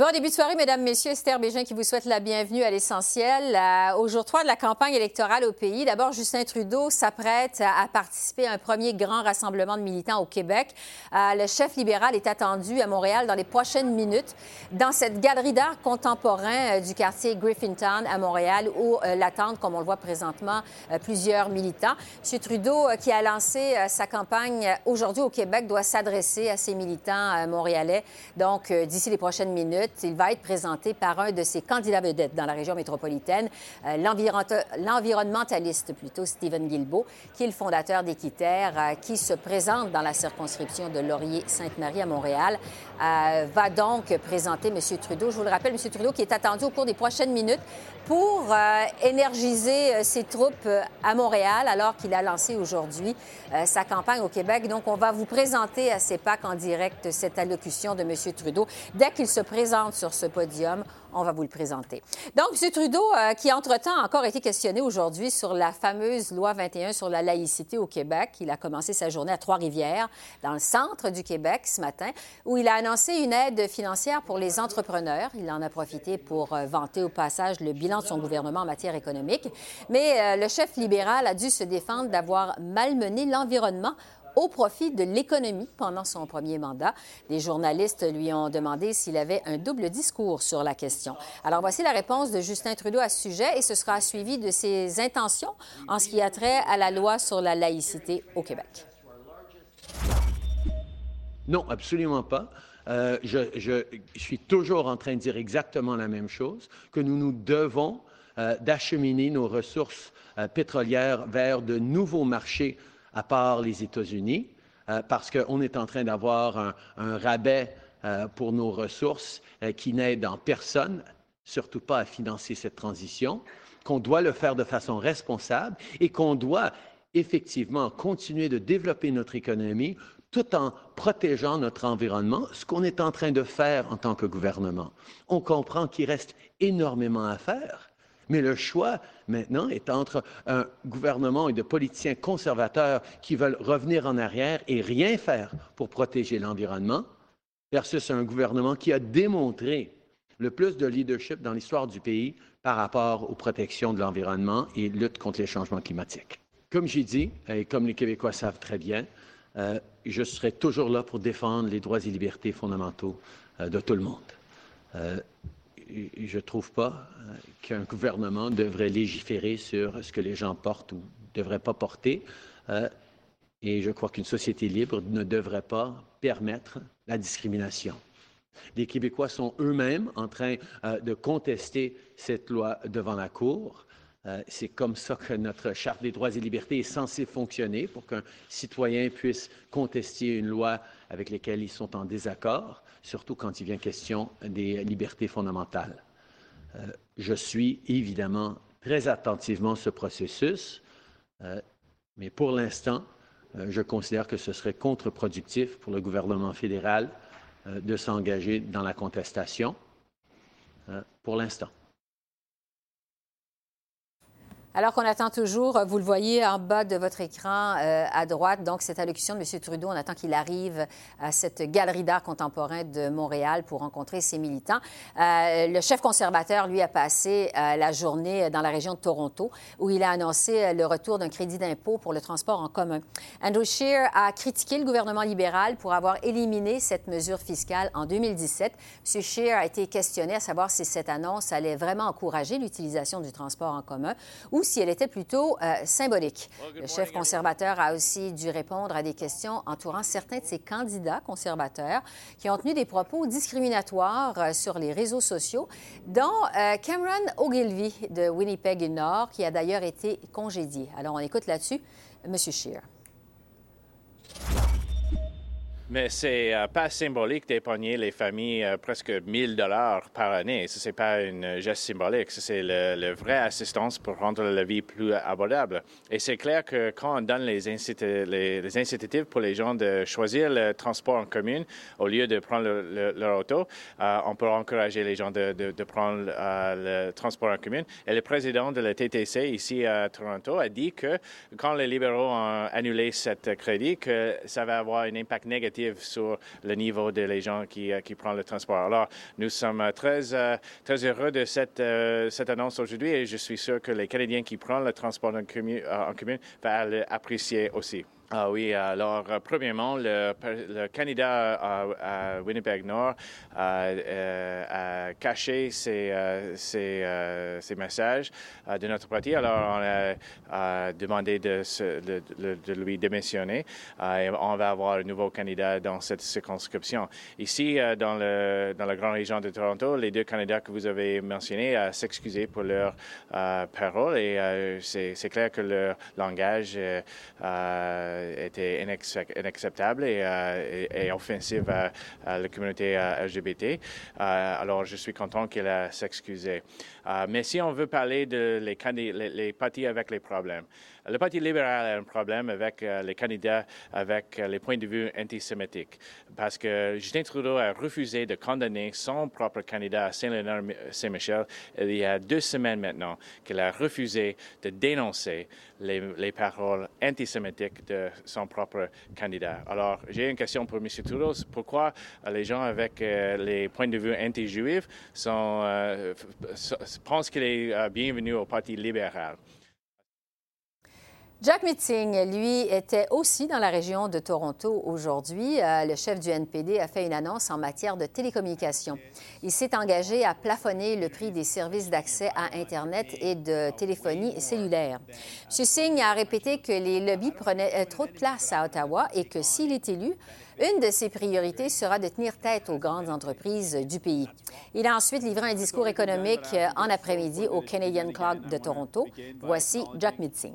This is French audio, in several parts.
Bon début de soirée, mesdames, messieurs. Esther Bégin qui vous souhaite la bienvenue à l'essentiel. Euh, au jour 3 de la campagne électorale au pays, d'abord, Justin Trudeau s'apprête à, participer à un premier grand rassemblement de militants au Québec. Euh, le chef libéral est attendu à Montréal dans les prochaines minutes dans cette galerie d'art contemporain euh, du quartier Griffintown à Montréal où l'attendent, comme on le voit présentement, plusieurs militants. M. Trudeau, qui a lancé sa campagne aujourd'hui au Québec, doit s'adresser à ces militants montréalais. Donc, d'ici les prochaines minutes, il va être présenté par un de ses candidats vedettes dans la région métropolitaine, euh, l'environnementaliste plutôt Stephen Guilbeault, qui est le fondateur d'Équiterre, euh, qui se présente dans la circonscription de Laurier-Sainte-Marie à Montréal, euh, va donc présenter M. Trudeau. Je vous le rappelle, M. Trudeau qui est attendu au cours des prochaines minutes pour énergiser ses troupes à Montréal alors qu'il a lancé aujourd'hui sa campagne au Québec. Donc, on va vous présenter à CEPAC en direct cette allocution de M. Trudeau dès qu'il se présente sur ce podium. On va vous le présenter. Donc, M. Trudeau, euh, qui entre-temps a encore été questionné aujourd'hui sur la fameuse loi 21 sur la laïcité au Québec. Il a commencé sa journée à Trois-Rivières, dans le centre du Québec, ce matin, où il a annoncé une aide financière pour les entrepreneurs. Il en a profité pour euh, vanter au passage le bilan de son gouvernement en matière économique. Mais euh, le chef libéral a dû se défendre d'avoir malmené l'environnement au profit de l'économie pendant son premier mandat. Les journalistes lui ont demandé s'il avait un double discours sur la question. Alors voici la réponse de Justin Trudeau à ce sujet et ce sera suivi de ses intentions en ce qui a trait à la loi sur la laïcité au Québec. Non, absolument pas. Euh, je, suis toujours en train de dire exactement la même chose, que nous nous devons euh, d'acheminer nos ressources euh, pétrolières vers de nouveaux marchés à part les États-Unis, euh, parce qu'on est en train d'avoir un, rabais euh, pour nos ressources euh, qui n'aide en personne, surtout pas à financer cette transition, qu'on doit le faire de façon responsable et qu'on doit effectivement continuer de développer notre économie tout en protégeant notre environnement, ce qu'on est en train de faire en tant que gouvernement. On comprend qu'il reste énormément à faire, mais le choix maintenant est entre un gouvernement et de politiciens conservateurs qui veulent revenir en arrière et rien faire pour protéger l'environnement versus un gouvernement qui a démontré le plus de leadership dans l'histoire du pays par rapport aux protections de l'environnement et lutte contre les changements climatiques. Comme j'ai dit, et comme les Québécois savent très bien, euh, je serai toujours là pour défendre les droits et libertés fondamentaux euh, de tout le monde. Euh, je ne trouve pas euh, qu'un gouvernement devrait légiférer sur ce que les gens portent ou ne devraient pas porter. Euh, et je crois qu'une société libre ne devrait pas permettre la discrimination. Les Québécois sont eux-mêmes en train euh, de contester cette loi devant la Cour. C'est comme ça que notre Charte des droits et libertés est censée fonctionner pour qu'un citoyen puisse contester une loi avec laquelle ils sont en désaccord surtout quand il vient question des libertés fondamentales. Euh, je suis évidemment très attentivement ce processus, euh, mais pour l'instant, euh, je considère que ce serait contre-productif pour le gouvernement fédéral de s'engager dans la contestation pour l'instant. Alors qu'on attend toujours, vous le voyez en bas de votre écran euh, à droite, donc cette allocution de M. Trudeau, on attend qu'il arrive à cette galerie d'art contemporain de Montréal pour rencontrer ses militants. Euh, le chef conservateur, lui, a passé euh, la journée dans la région de Toronto, où il a annoncé le retour d'un crédit d'impôt pour le transport en commun. Andrew Scheer a critiqué le gouvernement libéral pour avoir éliminé cette mesure fiscale en 2017. M. Scheer a été questionné à savoir si cette annonce allait vraiment encourager l'utilisation du transport en commun ou si elle était plutôt euh, symbolique. Le chef conservateur a aussi dû répondre à des questions entourant certains de ses candidats conservateurs qui ont tenu des propos discriminatoires euh, sur les réseaux sociaux, dont euh, Cameron Ogilvy de Winnipeg Nord, qui a d'ailleurs été congédié. Alors, on écoute là-dessus M. Scheer. Mais c'est euh, pas symbolique d'épargner les familles euh, presque 1000 dollars par année. Ce n'est pas une geste symbolique. C'est le, vraie assistance pour rendre la vie plus abordable. Et c'est clair que quand on donne les, incitatifs pour les gens de choisir le transport en commun au lieu de prendre leur auto, euh, on peut encourager les gens de, prendre le transport en commun. Et le président de la TTC ici à Toronto a dit que quand les libéraux ont annulé cette crédit, que ça va avoir un impact négatif sur le niveau des gens qui, euh, qui prennent le transport. Alors, nous sommes très, euh, très heureux de cette, euh, cette annonce aujourd'hui et je suis sûr que les Canadiens qui prennent le transport en commun, en commun vont l'apprécier aussi. Ah oui, alors euh, premièrement, le, candidat à, Winnipeg Nord a, caché ses, euh, euh, ses, messages de notre parti. Alors on a, demandé de, de, lui démissionner et on va avoir un nouveau candidat dans cette circonscription. Ici, dans, le, dans la grande région de Toronto, les deux candidats que vous avez mentionnés s'excusaient pour leur parole et c'est clair que leur langage était inacceptable et, euh, offensive à, la communauté euh, LGBT. Euh, alors, je suis content qu'elle a s'excusé. mais si on veut parler de les, les partis avec les problèmes, le Parti libéral a un problème avec euh, les candidats avec euh, les points de vue antisémitiques parce que Justin Trudeau a refusé de condamner son propre candidat à Saint-Léonard-Saint-Michel il y a deux semaines maintenant, qu'il a refusé de dénoncer les, paroles antisémitiques de son propre candidat. Alors, j'ai une question pour M. Trudeau. Pourquoi les gens avec euh, les points de vue anti-juifs pensent qu'il est bienvenu au Parti libéral? Jack Meeting, lui, était aussi dans la région de Toronto aujourd'hui. Euh, le chef du NPD a fait une annonce en matière de télécommunications. Il s'est engagé à plafonner le prix des services d'accès à Internet et de téléphonie cellulaire. M. Singh a répété que les lobbies prenaient euh, trop de place à Ottawa et que s'il est élu, une de ses priorités sera de tenir tête aux grandes entreprises du pays. Il a ensuite livré un discours économique euh, en après-midi au Canadian Club de Toronto. Voici Jack Meeting.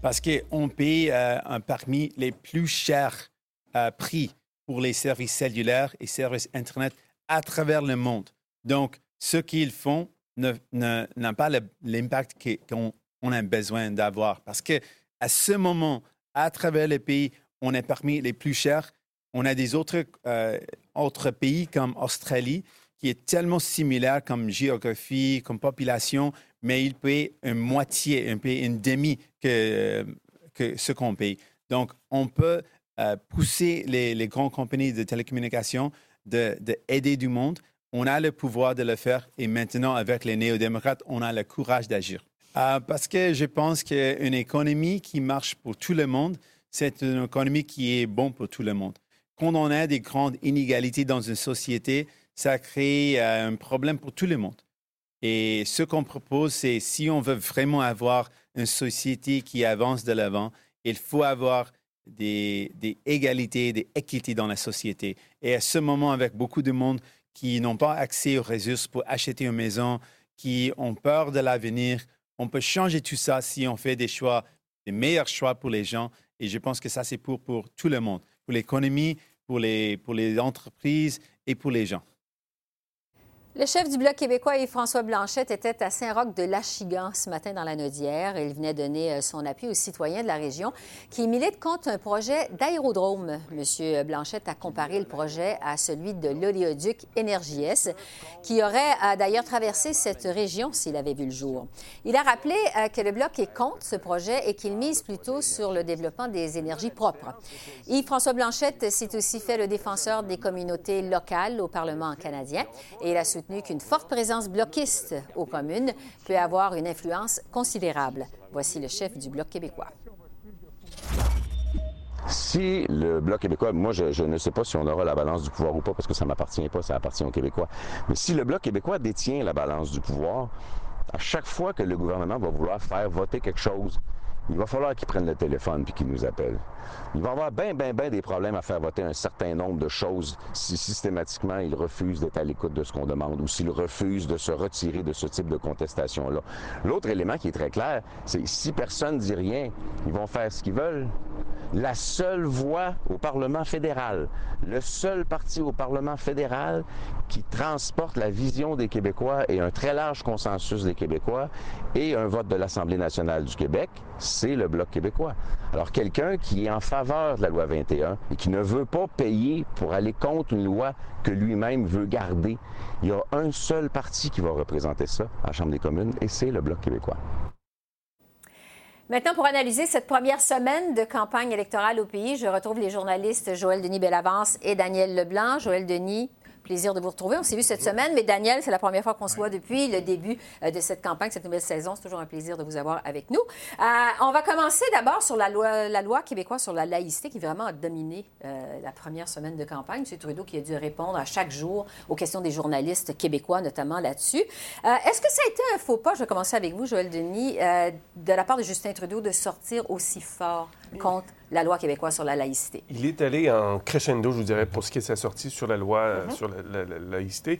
Parce qu'on paye euh, un parmi les plus chers euh, prix pour les services cellulaires et services Internet à travers le monde. Donc, ce qu'ils font n'a pas l'impact qu'on a besoin d'avoir. Parce que à ce moment, à travers les pays, on est parmi les plus chers. On a des autres, euh, autres pays comme Australie qui est tellement similaire comme géographie, comme population, mais il paye une moitié, un peu une demi que, que ce qu'on paye. Donc, on peut euh, pousser les, les, grandes compagnies de télécommunications d'aider du monde. On a le pouvoir de le faire et maintenant, avec les néo-démocrates, on a le courage d'agir. Euh, parce que je pense qu'une économie qui marche pour tout le monde, c'est une économie qui est bonne pour tout le monde. Quand on a des grandes inégalités dans une société, ça crée euh, un problème pour tout le monde. Et ce qu'on propose, c'est si on veut vraiment avoir une société qui avance de l'avant, il faut avoir des, égalités, des équités dans la société. Et à ce moment, avec beaucoup de monde qui n'ont pas accès aux ressources pour acheter une maison, qui ont peur de l'avenir, on peut changer tout ça si on fait des choix, des meilleurs choix pour les gens. Et je pense que ça, c'est pour, tout le monde, pour l'économie, pour les entreprises et pour les gens. Le chef du Bloc québécois, Yves-François Blanchette, était à Saint-Roch de l'Achigan ce matin dans la Nodière. Il venait donner euh, son appui aux citoyens de la région qui militent contre un projet d'aérodrome. Monsieur Blanchette a comparé le projet à celui de l'oléoduc Énergies, qui aurait euh, d'ailleurs traversé cette région s'il avait vu le jour. Il a rappelé euh, que le Bloc est contre ce projet et qu'il mise plutôt sur le développement des énergies propres. Yves-François Blanchette s'est aussi fait le défenseur des communautés locales au Parlement canadien et il a qu'une forte présence bloquiste aux communes peut avoir une influence considérable. Voici le chef du Bloc québécois. Si le Bloc québécois, moi je, ne sais pas si on aura la balance du pouvoir ou pas parce que ça ne m'appartient pas, ça appartient aux Québécois, mais si le Bloc québécois détient la balance du pouvoir, à chaque fois que le gouvernement va vouloir faire voter quelque chose il va falloir qu'ils prennent le téléphone puis qu'ils nous appellent. Il va avoir bien, bien, bien des problèmes à faire voter un certain nombre de choses si systématiquement ils refusent d'être à l'écoute de ce qu'on demande ou s'ils refusent de se retirer de ce type de contestation-là. L'autre élément qui est très clair, c'est si personne ne dit rien, ils vont faire ce qu'ils veulent. La seule voix au Parlement fédéral, le seul parti au Parlement fédéral qui transporte la vision des Québécois et un très large consensus des Québécois et un vote de l'Assemblée nationale du Québec, c'est le Bloc québécois. Alors quelqu'un qui est en faveur de la loi 21 et qui ne veut pas payer pour aller contre une loi que lui-même veut garder, il y a un seul parti qui va représenter ça à la Chambre des communes et c'est le Bloc québécois. Maintenant, pour analyser cette première semaine de campagne électorale au pays, je retrouve les journalistes Joël Denis Bellavance et Daniel Leblanc. Joël Denis, Plaisir de vous retrouver. On s'est vu cette semaine, mais Daniel, c'est la première fois qu'on se voit depuis le début euh, de cette campagne, cette nouvelle saison. C'est toujours un plaisir de vous avoir avec nous. Euh, on va commencer d'abord sur la loi, la loi québécoise sur la laïcité qui vraiment a dominé euh, la première semaine de campagne. M. Trudeau qui a dû répondre à chaque jour aux questions des journalistes québécois, notamment là-dessus. Est-ce que ça a été un faux pas, je vais commencer avec vous, Joël Denis, de la part de Justin Trudeau de sortir aussi fort contre la loi québécoise sur la laïcité. Il est allé en crescendo, je vous dirais, pour ce qui est sa sortie sur la loi euh, mm-hmm. sur la, laïcité.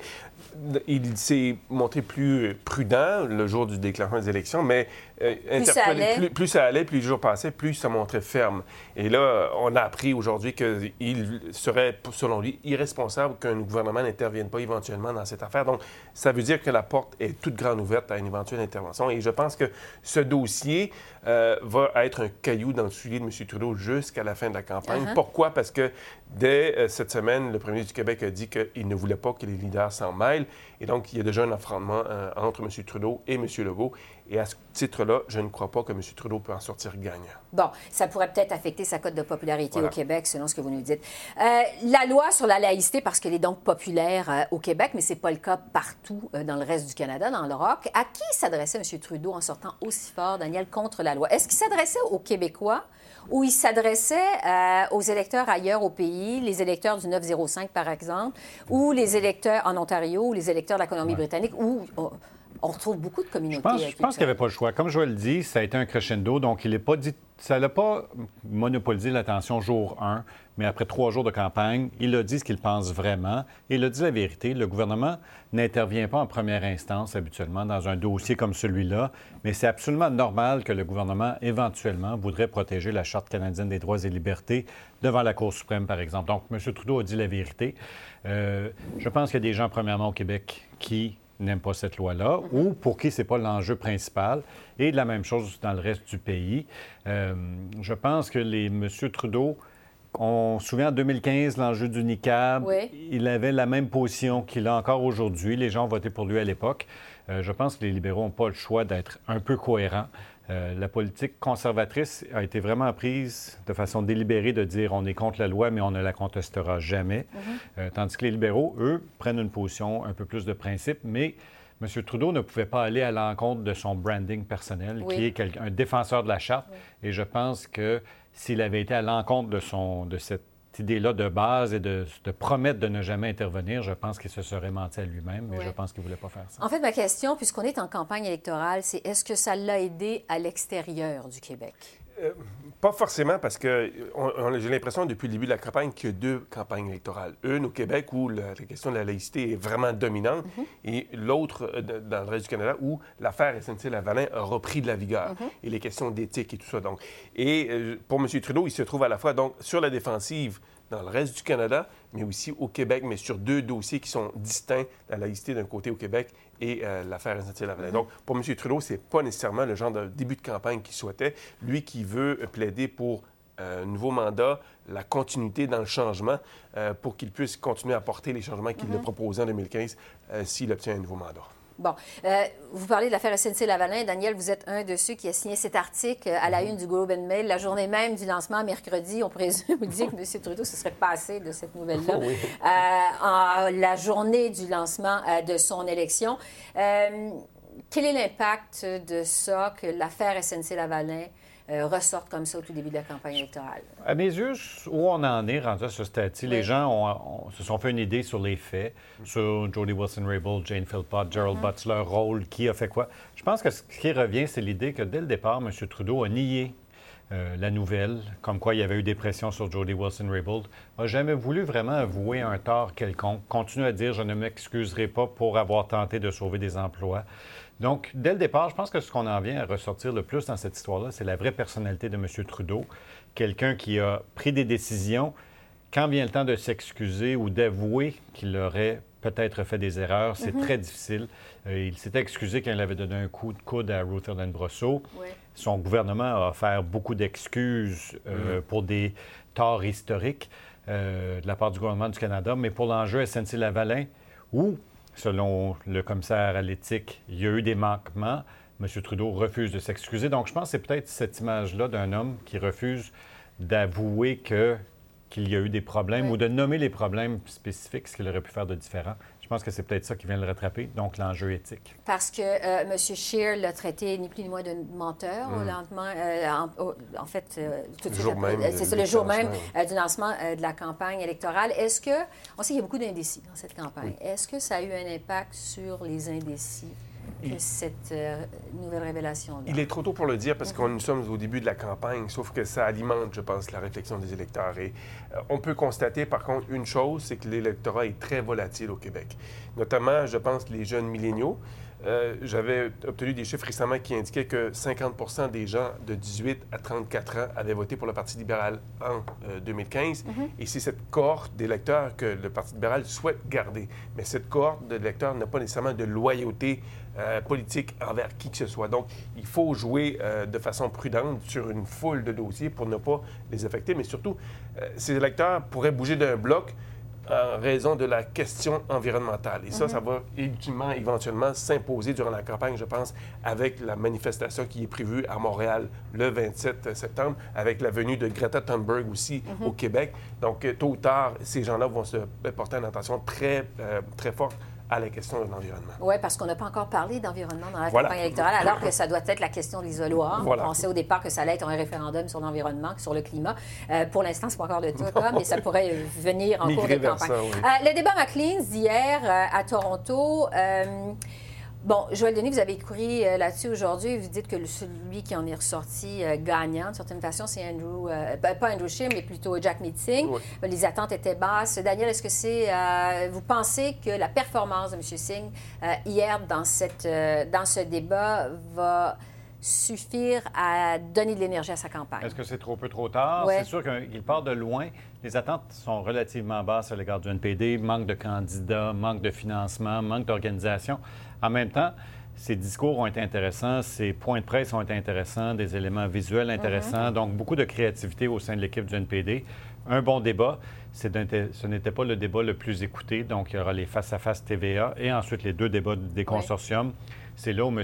Il s'est montré plus prudent le jour du déclaration des élections, mais euh, plus, ça allait. Plus, ça allait, plus les jours passaient, plus ça montrait ferme. Et là, on a appris aujourd'hui qu'il serait, selon lui, irresponsable qu'un gouvernement n'intervienne pas éventuellement dans cette affaire. Donc, ça veut dire que la porte est toute grande ouverte à une éventuelle intervention. Et je pense que ce dossier euh, va être un caillou dans le soulier de M. Trudeau jusqu'à la fin de la campagne. Uh-huh. Pourquoi? Parce que dès euh, cette semaine, le premier ministre du Québec a dit qu'il ne voulait pas que les leaders s'en mêlent. Et donc, il y a déjà un affrontement entre M. Trudeau et M. Legault. Et à ce titre-là, je ne crois pas que M. Trudeau peut en sortir gagnant. Bon, ça pourrait peut-être affecter sa cote de popularité au Québec, selon ce que vous nous dites. Euh, la loi sur la laïcité, parce qu'elle est donc populaire au Québec, mais ce n'est pas le cas partout dans le reste du Canada, dans le Rock. À qui s'adressait M. Trudeau en sortant aussi fort, Daniel, contre la loi? Est-ce qu'il s'adressait aux Québécois? où il s'adressait euh, aux électeurs ailleurs au pays, les électeurs du 905 par exemple, ou les électeurs en Ontario, ou les électeurs de la Colombie-Britannique, où on retrouve beaucoup de communautés. Je pense, je pense qu'il n'y avait pas le choix. Comme je le dis, ça a été un crescendo, donc il est pas dit, ça n'a pas monopolisé l'attention jour 1, mais après trois jours de campagne, il a dit ce qu'il pense vraiment. Il a dit la vérité. Le gouvernement n'intervient pas en première instance habituellement dans un dossier comme celui-là, mais c'est absolument normal que le gouvernement, éventuellement, voudrait protéger la Charte canadienne des droits et libertés devant la Cour suprême, par exemple. Donc, M. Trudeau a dit la vérité. Euh, je pense qu'il y a des gens, premièrement, au Québec qui n'aiment pas cette loi-là ou pour qui ce n'est pas l'enjeu principal. Et de la même chose dans le reste du pays. Euh, je pense que les M. Trudeau on se souvient en 2015, l'enjeu du NICAB. Il avait la même position qu'il a encore aujourd'hui. Les gens ont voté pour lui à l'époque. Euh, je pense que les libéraux n'ont pas le choix d'être un peu cohérents. Euh, la politique conservatrice a été vraiment prise de façon délibérée de dire on est contre la loi, mais on ne la contestera jamais. Mhm. Euh, tandis que les libéraux, eux, prennent une position un peu plus de principe, mais M. Trudeau ne pouvait pas aller à l'encontre de son branding personnel, qui est un défenseur de la charte. Et je pense que s'il avait été à l'encontre de, son, de cette idée-là de base et de, promettre de ne jamais intervenir, je pense qu'il se serait menti à lui-même, mais je pense qu'il ne voulait pas faire ça. En fait, ma question, puisqu'on est en campagne électorale, c'est est-ce que ça l'a aidé à l'extérieur du Québec? Euh, pas forcément, parce que j'ai l'impression depuis le début de la campagne qu'il y a deux campagnes électorales. Une au Québec où la, question de la laïcité est vraiment dominante, mhm. et l'autre euh, dans le reste du Canada où l'affaire SNC-Lavalin a repris de la vigueur, mhm. et les questions d'éthique et tout ça. Donc. Et euh, pour M. Trudeau, il se trouve à la fois donc, sur la défensive dans le reste du Canada, mais aussi au Québec, mais sur deux dossiers qui sont distincts, la laïcité d'un côté au Québec et euh, l'affaire SNC-Lavalin. Mm-hmm. Donc, pour M. Trudeau, ce n'est pas nécessairement le genre de début de campagne qu'il souhaitait. Lui qui veut plaider pour euh, un nouveau mandat, la continuité dans le changement, euh, pour qu'il puisse continuer à porter les changements qu'il a mm-hmm. proposés en 2015 s'il obtient un nouveau mandat. Bon, euh, vous parlez de l'affaire SNC-Lavalin. Daniel, vous êtes un de ceux qui a signé cet article à la une du Globe and Mail. La journée même du lancement, mercredi, on présume, dit que M. Trudeau se serait passé de cette nouvelle-là. Euh, en la journée du lancement euh, de son élection. quel est l'impact de ça, que l'affaire SNC-Lavalin euh, ressortent comme ça au tout début de la campagne électorale? À mes yeux, où on en est rendu à ce stade-ci, les gens se sont fait une idée sur les faits, sur Jody Wilson-Raybould, Jane Philpott, Gerald. Butts, leur rôle, qui a fait quoi. Je pense que ce qui revient, c'est l'idée que dès le départ, M. Trudeau a nié euh, la nouvelle, comme quoi il y avait eu des pressions sur Jody Wilson-Raybould, n'a jamais voulu vraiment avouer un tort quelconque, continue à dire « je ne m'excuserai pas pour avoir tenté de sauver des emplois ». Donc, dès le départ, je pense que ce qu'on en vient à ressortir le plus dans cette histoire-là, c'est la vraie personnalité de M. Trudeau, quelqu'un qui a pris des décisions quand vient le temps de s'excuser ou d'avouer qu'il aurait peut-être fait des erreurs, c'est mhm. très difficile. Euh, il s'est excusé quand il avait donné un coup de coude à Rutherland Brosseau. Son gouvernement a offert beaucoup d'excuses euh, mhm. pour des torts historiques euh, de la part du gouvernement du Canada, mais pour l'enjeu SNC-Lavalin, où, selon le commissaire à l'éthique, il y a eu des manquements, M. Trudeau refuse de s'excuser. Donc, je pense que c'est peut-être cette image-là d'un homme qui refuse d'avouer que qu'il y a eu des problèmes ou de nommer les problèmes spécifiques, ce qu'il aurait pu faire de différent. Je pense que c'est peut-être ça qui vient le rattraper, donc l'enjeu éthique. Parce que euh, M. Scheer l'a traité ni plus ni moins de menteur au mm. lentement, euh, en, fait, euh, tout de suite, c'est le jour même du lancement de la campagne électorale. Est-ce que, on sait qu'il y a beaucoup d'indécis dans cette campagne, est-ce que ça a eu un impact sur les indécis? Que cette euh, nouvelle révélation-là? Il est trop tôt pour le dire parce que nous sommes au début de la campagne, sauf que ça alimente, je pense, la réflexion des électeurs. Et euh, on peut constater, par contre, une chose, c'est que l'électorat est très volatile au Québec. Notamment, je pense, les jeunes milléniaux. Euh, j'avais obtenu des chiffres récemment qui indiquaient que 50% des gens de 18 à 34 ans avaient voté pour le Parti libéral en 2015. Mhm. Et c'est cette cohorte d'électeurs que le Parti libéral souhaite garder. Mais cette cohorte d'électeurs n'a pas nécessairement de loyauté euh, politique envers qui que ce soit. Donc, il faut jouer euh, de façon prudente sur une foule de dossiers pour ne pas les affecter. Mais surtout, ces électeurs pourraient bouger d'un bloc en raison de la question environnementale. Et ça, ça va ultimement, éventuellement s'imposer durant la campagne, je pense, avec la manifestation qui est prévue à Montréal le 27 septembre, avec la venue de Greta Thunberg aussi au Québec. Donc, tôt ou tard, ces gens-là vont se porter une attention très, euh, très forte à la question de l'environnement. Oui, parce qu'on n'a pas encore parlé d'environnement dans la campagne électorale, alors que ça doit être la question de l'isoloir. On pensait au départ que ça allait être un référendum sur l'environnement, sur le climat. Euh, pour l'instant, ce n'est pas encore le cas, mais ça pourrait venir en cours de campagne. Euh, le débat McLean d'hier euh, à Toronto. Bon, Joël Denis, vous avez écrit euh, là-dessus aujourd'hui. Vous dites que celui qui en est ressorti euh, gagnant, de certaine façon, c'est Andrew, euh, pas Andrew Scheer, mais plutôt Jack Meeting. Les attentes étaient basses. Daniel, est-ce que c'est, vous pensez que la performance de M. Singh hier dans, cette, dans ce débat va suffire à donner de l'énergie à sa campagne? Est-ce que c'est trop peu trop tard? C'est sûr qu'il part de loin. Les attentes sont relativement basses à l'égard du NPD. Manque de candidats, manque de financement, manque d'organisation. En même temps, ces discours ont été intéressants, ces points de presse ont été intéressants, des éléments visuels intéressants, mhm. donc beaucoup de créativité au sein de l'équipe du NPD. Un bon débat. Ce n'était pas le débat le plus écouté, donc il y aura les face-à-face TVA et ensuite les deux débats des consortiums. C'est là où M.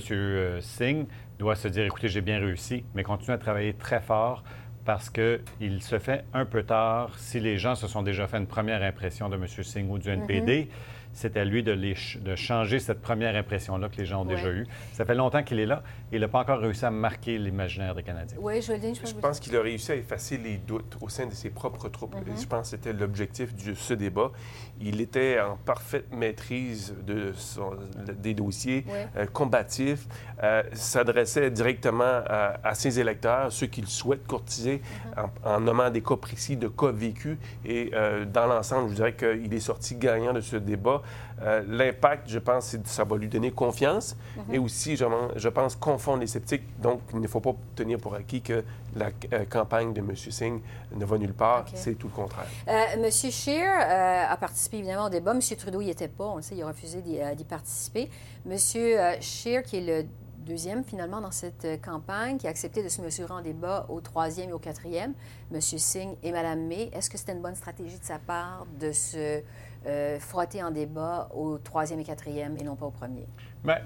Singh doit se dire, écoutez, j'ai bien réussi, mais continue à travailler très fort parce qu'il se fait un peu tard si les gens se sont déjà fait une première impression de M. Singh ou du NPD. Mhm c'est à lui de, de, changer cette première impression-là que les gens ont déjà eue. Ça fait longtemps qu'il est là et il n'a pas encore réussi à marquer l'imaginaire des Canadiens. Oui, je, je, je pense qu'il a réussi à effacer les doutes au sein de ses propres troupes. Mm-hmm. Je pense que c'était l'objectif de ce débat. Il était en parfaite maîtrise de des dossiers, euh, combatifs, euh, s'adressait directement à, ses électeurs, ceux qu'il souhaite courtiser, mm-hmm. en, nommant des cas précis de cas vécus. Et euh, dans l'ensemble, je dirais qu'il est sorti gagnant de ce débat. Euh, l'impact, je pense, ça va lui donner confiance mhm. et aussi, je, pense, confondre les sceptiques. Donc, il ne faut pas tenir pour acquis que la euh, campagne de M. Singh ne va nulle part. C'est tout le contraire. Euh, M. Scheer a participé évidemment au débat. M. Trudeau n'y était pas. On le sait, il a refusé d'y participer. M. Scheer, qui est le deuxième finalement dans cette campagne, qui a accepté de se mesurer en débat au troisième et au quatrième, M. Singh et Mme May. Est-ce que c'était une bonne stratégie de sa part de se euh, frotter en débat au troisième et quatrième et non pas au premier? Bien,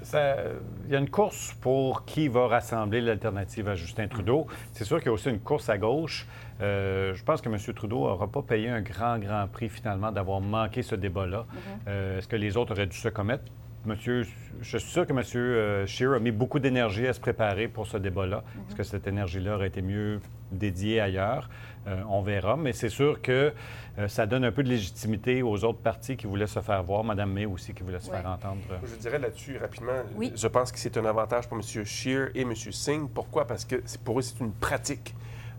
il y a une course pour qui va rassembler l'alternative à Justin Trudeau. C'est sûr qu'il y a aussi une course à gauche. Euh, je pense que M. Trudeau n'aura pas payé un grand, grand prix finalement d'avoir manqué ce débat-là. Mm-hmm. Euh, est-ce que les autres auraient dû se commettre? Monsieur, je suis sûr que M. euh, Scheer a mis beaucoup d'énergie à se préparer pour ce débat-là. Est-ce que cette énergie-là aurait été mieux dédiée ailleurs? Euh, on verra. Mais c'est sûr que euh, ça donne un peu de légitimité aux autres partis qui voulaient se faire voir. Mme May aussi qui voulait se Ouais. faire entendre. Je dirais là-dessus rapidement, Oui. je pense que c'est un avantage pour M. Scheer et M. Singh. Pourquoi? Parce que pour eux, c'est une pratique.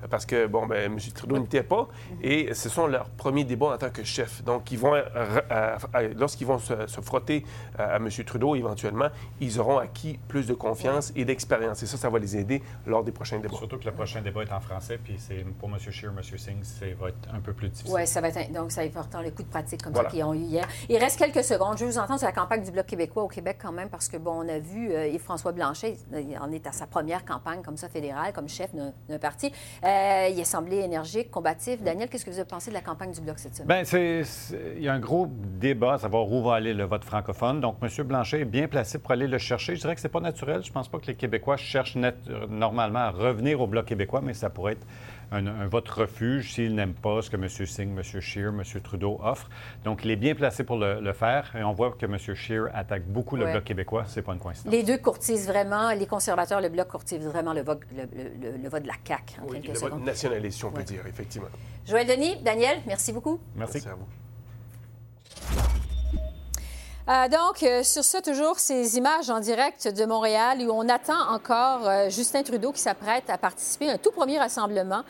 Parce que, bon, ben, M. Trudeau n'était pas et ce sont leurs premiers débats en tant que chef. Donc, ils vont, euh, euh, euh, lorsqu'ils vont se, se frotter à, à M. Trudeau, éventuellement, ils auront acquis plus de confiance et d'expérience. Et ça, ça va les aider lors des prochains débats. Surtout que le prochain débat est en français, puis c'est pour M. Scheer, M. Singh, ça va être un peu plus difficile. Oui, ça va être donc ça va être important, les coups de pratique comme Voilà. ça qu'ils ont eu hier. Il reste quelques secondes. Je vous entendre sur la campagne du Bloc québécois au Québec quand même, parce que, bon, on a vu euh, Yves-François Blanchet, il en est à sa première campagne comme ça fédérale, comme chef d'un d'un parti. Euh, il a semblé énergique, combatif. Daniel, qu'est-ce que vous avez pensé de la campagne du Bloc cette semaine? Bien, c'est, c'est- il y a un gros débat à savoir où va aller le vote francophone. Donc, M. Blanchet est bien placé pour aller le chercher. Je dirais que c'est pas naturel. Je pense pas que les Québécois cherchent net- euh, normalement à revenir au Bloc québécois, mais ça pourrait être un, un vote refuge s'ils n'aiment pas ce que M. Singh, M. Scheer, M. Trudeau offrent. Donc, il est bien placé pour le, le faire. Et on voit que M. Scheer attaque beaucoup le Ouais. Bloc québécois. C'est pas une coïncidence. Les deux courtisent vraiment, les conservateurs, le Bloc courtise vraiment le vote, le, le- le- le vote de la CAQ, en Oui, quelques le vote nationaliste, si on peut Ouais. dire, effectivement. Joël Denis, Daniel, merci beaucoup. Merci. Merci à vous. Euh, donc, euh, sur ça, toujours ces images en direct de Montréal où on attend encore euh, Justin Trudeau qui s'apprête à participer à un tout premier rassemblement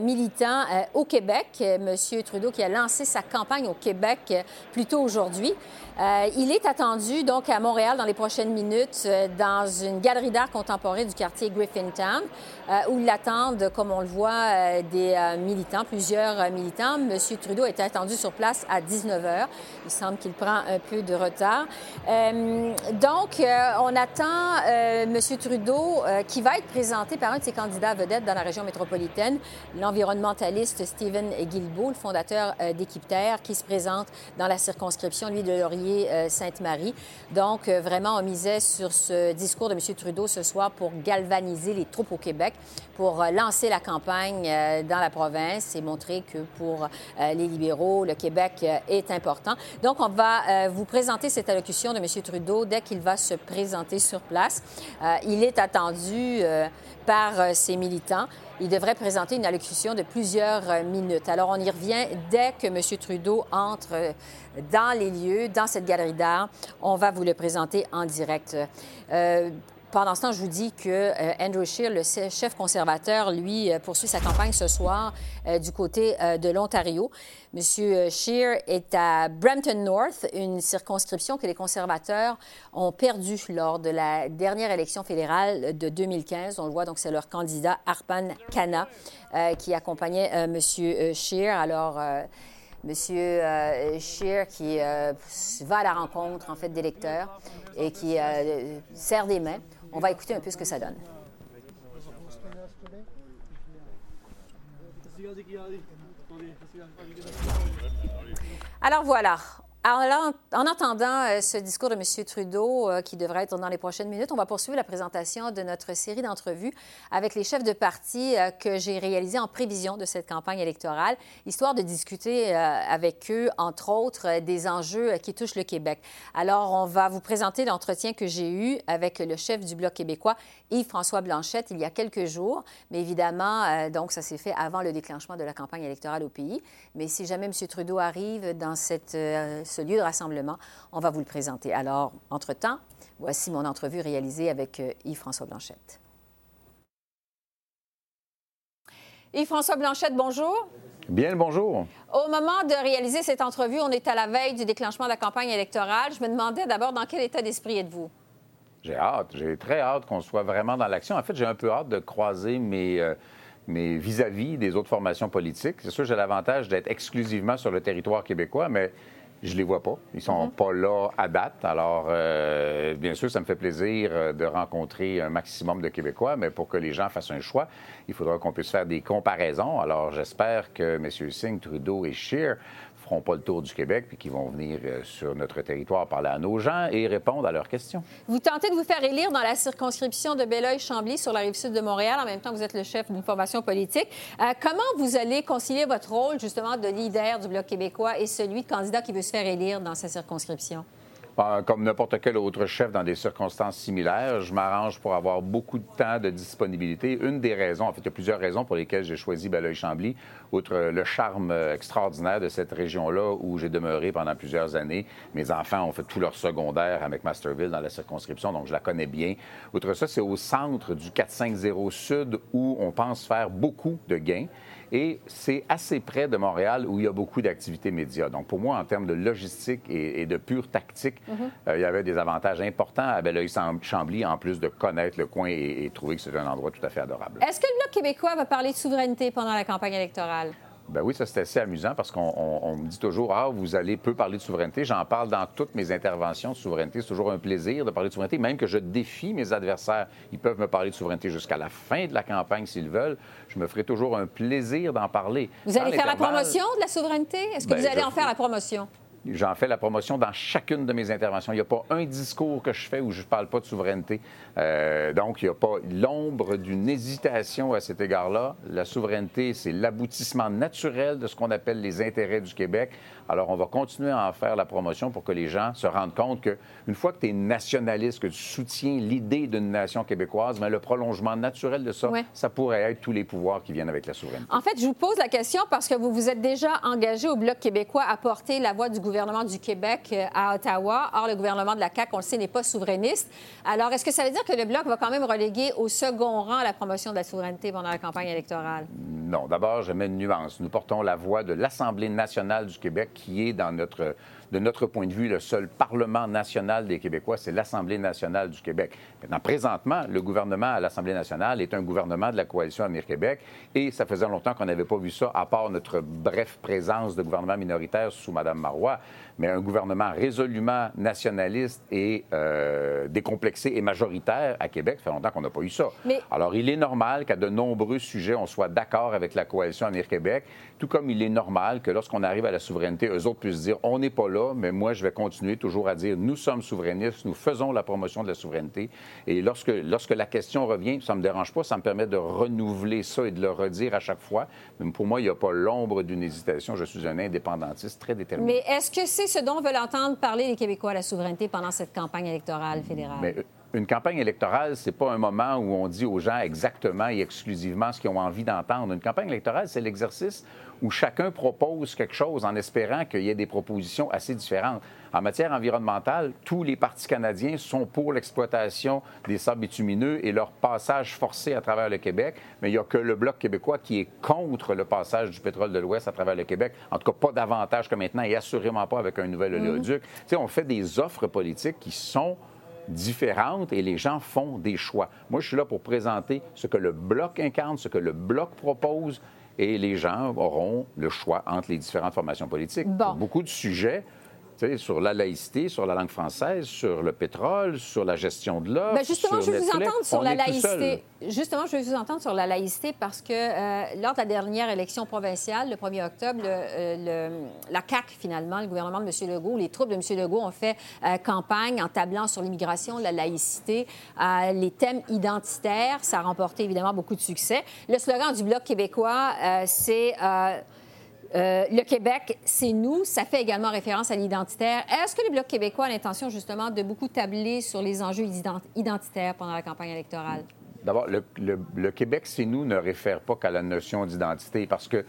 militant au Québec. Monsieur Trudeau qui a lancé sa campagne au Québec plus tôt aujourd'hui. Euh, il est attendu donc à Montréal dans les prochaines minutes euh, dans une galerie d'art contemporain du quartier Griffintown euh, où l'attendent, comme on le voit, des militants, plusieurs militants. Monsieur Trudeau est attendu sur place à 19 h. Il semble qu'il prend un peu de retard. Donc, on attend Monsieur Trudeau qui va être présenté par un de ses candidats vedettes dans la région métropolitaine, l'environnementaliste Stephen Guilbeault, le fondateur d'Équipe Terre, qui se présente dans la circonscription, lui, de Laurier-Sainte-Marie. Donc, euh, vraiment, on misait sur ce discours de M. Trudeau ce soir pour galvaniser les troupes au Québec, pour euh, lancer la campagne euh, dans la province et montrer que pour euh, les libéraux, le Québec est important. Donc, on va vous présenter cette allocution de M. Trudeau dès qu'il va se présenter sur place. Il est attendu par ses militants. Il devrait présenter une allocution de plusieurs minutes. Alors, on y revient dès que M. Trudeau entre dans les lieux, dans cette galerie d'art. On va vous le présenter en direct. Pendant ce temps, je vous dis que euh, Andrew Scheer, le chef conservateur, lui, euh, poursuit sa campagne ce soir euh, du côté de l'Ontario. Monsieur Scheer est à Brampton North, une circonscription que les conservateurs ont perdue lors de la dernière élection fédérale de 2015. On le voit, donc c'est leur candidat Arpan Khanna qui accompagnait Monsieur Scheer. Alors, Monsieur euh, Scheer qui va à la rencontre en fait d'électeurs et qui serre des mains. On va écouter un peu ce que ça donne. Alors voilà. Alors, en entendant euh, ce discours de M. Trudeau, euh, qui devrait être dans les prochaines minutes, on va poursuivre la présentation de notre série d'entrevues avec les chefs de parti euh, que j'ai réalisés en prévision de cette campagne électorale, histoire de discuter avec eux, entre autres, des enjeux qui touchent le Québec. Alors, on va vous présenter l'entretien que j'ai eu avec le chef du Bloc québécois, Yves-François Blanchette, il y a quelques jours. Mais évidemment, donc, ça s'est fait avant le déclenchement de la campagne électorale au pays. Mais si jamais M. Trudeau arrive dans cette, ce lieu de rassemblement, on va vous le présenter. Alors, entre-temps, voici mon entrevue réalisée avec euh, Yves-François Blanchette. Yves-François Blanchette, bonjour. Bien le bonjour. Au moment de réaliser cette entrevue, on est à la veille du déclenchement de la campagne électorale. Je me demandais d'abord dans quel état d'esprit êtes-vous? J'ai hâte, j'ai très hâte qu'on soit vraiment dans l'action. En fait, j'ai un peu hâte de croiser mes, euh, mes vis-à-vis des autres formations politiques. C'est sûr, j'ai l'avantage d'être exclusivement sur le territoire québécois, mais je les vois pas. Ils sont pas là à date. Alors, euh, bien sûr, ça me fait plaisir euh, de rencontrer un maximum de Québécois, mais pour que les gens fassent un choix, il faudra qu'on puisse faire des comparaisons. Alors, j'espère que M. Singh, Trudeau et Scheer feront pas le tour du Québec puis qu'ils vont venir euh, sur notre territoire parler à nos gens et répondre à leurs questions. Vous tentez de vous faire élire dans la circonscription de Belleuil-Chambly sur la rive sud de Montréal. En même temps, vous êtes le chef d'une formation politique. Euh, comment vous allez concilier votre rôle, justement, de leader du Bloc québécois et celui de candidat qui veut se faire élire dans sa circonscription? Comme n'importe quel autre chef dans des circonstances similaires, je m'arrange pour avoir beaucoup de temps de disponibilité. Une des raisons, en fait, il y a plusieurs raisons pour lesquelles j'ai choisi Belleuil-Chambly, outre le charme euh, extraordinaire de cette région-là où j'ai demeuré pendant plusieurs années. Mes enfants ont fait tout leur secondaire avec Masterville dans la circonscription, donc je la connais bien. Outre ça, c'est au centre du 450 Sud où on pense faire beaucoup de gains. Et c'est assez près de Montréal où il y a beaucoup d'activités médias. Donc, pour moi, en termes de logistique et, et de pure tactique, euh, il y avait des avantages importants à Belleuil-Chambly, en plus de connaître le coin et, et trouver que c'est un endroit tout à fait adorable. Est-ce que le Bloc québécois va parler de souveraineté pendant la campagne électorale? Ben oui, ça c'est assez amusant parce qu'on on- on me dit toujours Ah, vous allez peu parler de souveraineté. J'en parle dans toutes mes interventions de souveraineté. C'est toujours un plaisir de parler de souveraineté, même que je défie mes adversaires. Ils peuvent me parler de souveraineté jusqu'à la fin de la campagne s'ils veulent. Je me ferai toujours un plaisir d'en parler. Vous allez faire la promotion de la souveraineté? Est-ce que Ben, vous allez je- en faire la promotion? J'en fais la promotion dans chacune de mes interventions. Il n'y a pas un discours que je fais où je ne parle pas de souveraineté. Euh, donc, il n'y a pas l'ombre d'une hésitation à cet égard-là. La souveraineté, c'est l'aboutissement naturel de ce qu'on appelle les intérêts du Québec. Alors, on va continuer à en faire la promotion pour que les gens se rendent compte qu'une fois que tu es nationaliste, que tu soutiens l'idée d'une nation québécoise, mais le prolongement naturel de ça, Ouais. ça pourrait être tous les pouvoirs qui viennent avec la souveraineté. En fait, je vous pose la question parce que vous vous êtes déjà engagé au Bloc québécois à porter la voix du gouvernement du Québec euh, à Ottawa. Or, le gouvernement de la CAQ, on le sait, n'est pas souverainiste. Alors, est-ce que ça veut dire que le Bloc va quand même reléguer au second rang la promotion de la souveraineté pendant la campagne électorale? Non, d'abord, je mets une nuance. Nous portons la voix de l'Assemblée nationale du Québec, qui est, dans notre, de notre point de vue, le seul Parlement national des Québécois, c'est l'Assemblée nationale du Québec. Maintenant, présentement, le gouvernement à l'Assemblée nationale est un gouvernement de la coalition Avenir Québec, et ça faisait longtemps qu'on n'avait pas vu ça, à part notre bref présence de gouvernement minoritaire sous Mme Marois, mais un gouvernement résolument nationaliste et euh, décomplexé et majoritaire à Québec, ça fait longtemps qu'on n'a pas eu ça. Mais- Alors, il est normal qu'à de nombreux sujets, on soit d'accord avec la coalition Avenir Québec, tout comme il est normal que lorsqu'on arrive à la souveraineté, eux autres puissent dire on n'est pas là, mais moi, je vais continuer toujours à dire nous sommes souverainistes, nous faisons la promotion de la souveraineté. Et lorsque, lorsque la question revient, ça ne me dérange pas, ça me permet de renouveler ça et de le redire à chaque fois. Mais pour moi, il n'y a pas l'ombre d'une hésitation. Je suis un indépendantiste très déterminé. Mais est-ce que c'est ce dont veulent entendre parler les Québécois, la souveraineté, pendant cette campagne électorale fédérale? Mais euh, une campagne électorale, c'est pas un moment où on dit aux gens exactement et exclusivement ce qu'ils ont envie d'entendre. Une campagne électorale, c'est l'exercice où chacun propose quelque chose en espérant qu'il y ait des propositions assez différentes. En matière environnementale, tous les partis canadiens sont pour l'exploitation des sables bitumineux et leur passage forcé à travers le Québec, mais il n'y a que le Bloc québécois qui est contre le passage du pétrole de l'Ouest à travers le Québec. En tout cas, pas davantage que maintenant et assurément pas avec un nouvel oléoduc. Tu sais, on fait des offres politiques qui sont différentes et les gens font des choix. Moi, je suis là pour présenter ce que le Bloc incarne, ce que le Bloc propose et les gens auront le choix entre les différentes formations politiques. Bon. Beaucoup de sujets, sur la laïcité, sur la langue française, sur le pétrole, sur la gestion de l'offre. Ben justement, sur je veux vous entendre sur on la laïcité. Justement, je veux vous entendre sur la laïcité parce que euh, lors de la dernière élection provinciale, le 1er octobre, le- euh, le- la CAQ, finalement, le gouvernement de M. Legault, les troupes de M. Legault ont fait euh, campagne en tablant sur l'immigration, la laïcité, les thèmes identitaires. Ça a remporté évidemment beaucoup de succès. Le slogan du Bloc québécois, c'est... euh, le Québec, c'est nous. Ça fait également référence à l'identitaire. Est-ce que le Bloc québécois a l'intention, justement, de beaucoup tabler sur les enjeux ident- identitaires pendant la campagne électorale? D'abord, le Québec, c'est nous, ne réfère pas qu'à la notion d'identité parce que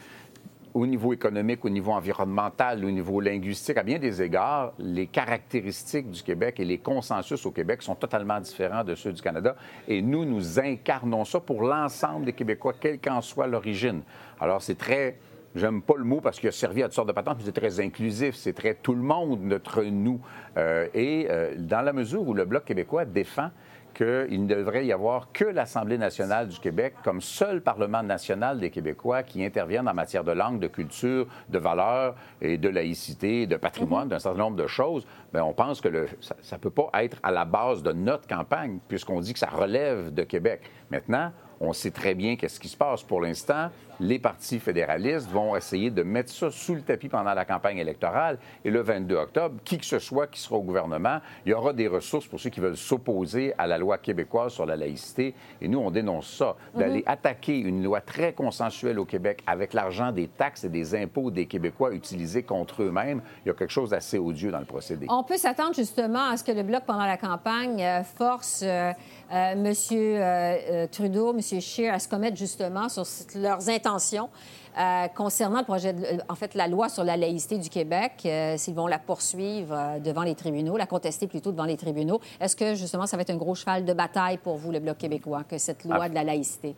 au niveau économique, au niveau environnemental, au niveau linguistique, à bien des égards, les caractéristiques du Québec et les consensus au Québec sont totalement différents de ceux du Canada. Et nous, nous incarnons ça pour l'ensemble des Québécois, quelle qu'en soit l'origine. Alors, c'est très... J'aime pas le mot parce qu'il a servi à toutes sortes de patentes, mais c'est très inclusif, c'est très tout le monde, notre nous. Euh, et euh, dans la mesure où le Bloc québécois défend qu'il ne devrait y avoir que l'Assemblée nationale du Québec comme seul Parlement national des Québécois qui interviennent en matière de langue, de culture, de valeurs et de laïcité, de patrimoine, d'un certain nombre de choses. Bien, on pense que le- ça ne peut pas être à la base de notre campagne puisqu'on dit que ça relève de Québec. Maintenant, On sait très bien qu'est-ce qui se passe pour l'instant. Les partis fédéralistes vont essayer de mettre ça sous le tapis pendant la campagne électorale. Et le 22 octobre, qui que ce soit qui sera au gouvernement, il y aura des ressources pour ceux qui veulent s'opposer à la loi québécoise sur la laïcité. Et nous, on dénonce ça. D'aller attaquer une loi très consensuelle au Québec avec l'argent des taxes et des impôts des Québécois utilisés contre eux-mêmes, il y a quelque chose d'assez odieux dans le procédé. On peut s'attendre justement à ce que le Bloc, pendant la campagne, euh, force euh, euh, M. Trudeau, M. Scheer à se commettre justement sur leurs intentions euh, concernant le projet, de- euh, en fait, la loi sur la laïcité du Québec, euh, s'ils vont la poursuivre euh, devant les tribunaux, la contester plutôt devant les tribunaux. Est-ce que justement ça va être un gros cheval de bataille pour vous, le Bloc québécois, que cette loi Ah. de la laïcité?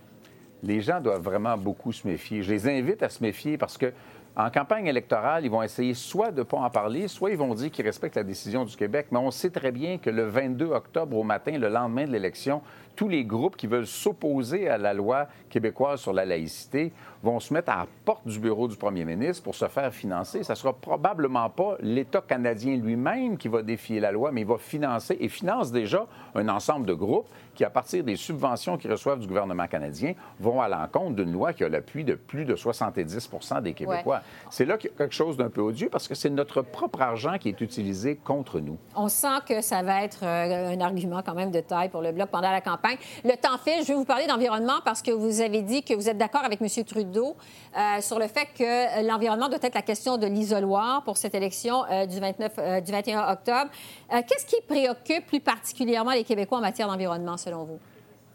les gens doivent vraiment beaucoup se méfier. Je les invite à se méfier parce que en campagne électorale, ils vont essayer soit de ne pas en parler, soit ils vont dire qu'ils respectent la décision du Québec. Mais on sait très bien que le 22 octobre au matin, le lendemain de l'élection, tous les groupes qui veulent s'opposer à la loi québécoise sur la laïcité vont se mettre à la porte du bureau du premier ministre pour se faire financer. Ça sera probablement pas l'État canadien lui-même qui va défier la loi, mais il va financer et finance déjà un ensemble de groupes qui, à partir des subventions qu'ils reçoivent du gouvernement canadien, vont à l'encontre d'une loi qui a l'appui de plus de 70 des Québécois. C'est là qu'il y a quelque chose d'un peu odieux parce que c'est notre propre argent qui est utilisé contre nous. On sent que ça va être euh, un argument quand même de taille pour le Bloc pendant la campagne. Le temps fait, je vais vous parler d'environnement parce que vous avez dit que vous êtes d'accord avec M. Trudeau euh, sur le fait que l'environnement doit être la question de l'isoloir pour cette élection euh, du, 29, euh, du 21 octobre. Qu'est-ce qui préoccupe plus particulièrement les Québécois en matière d'environnement, selon vous?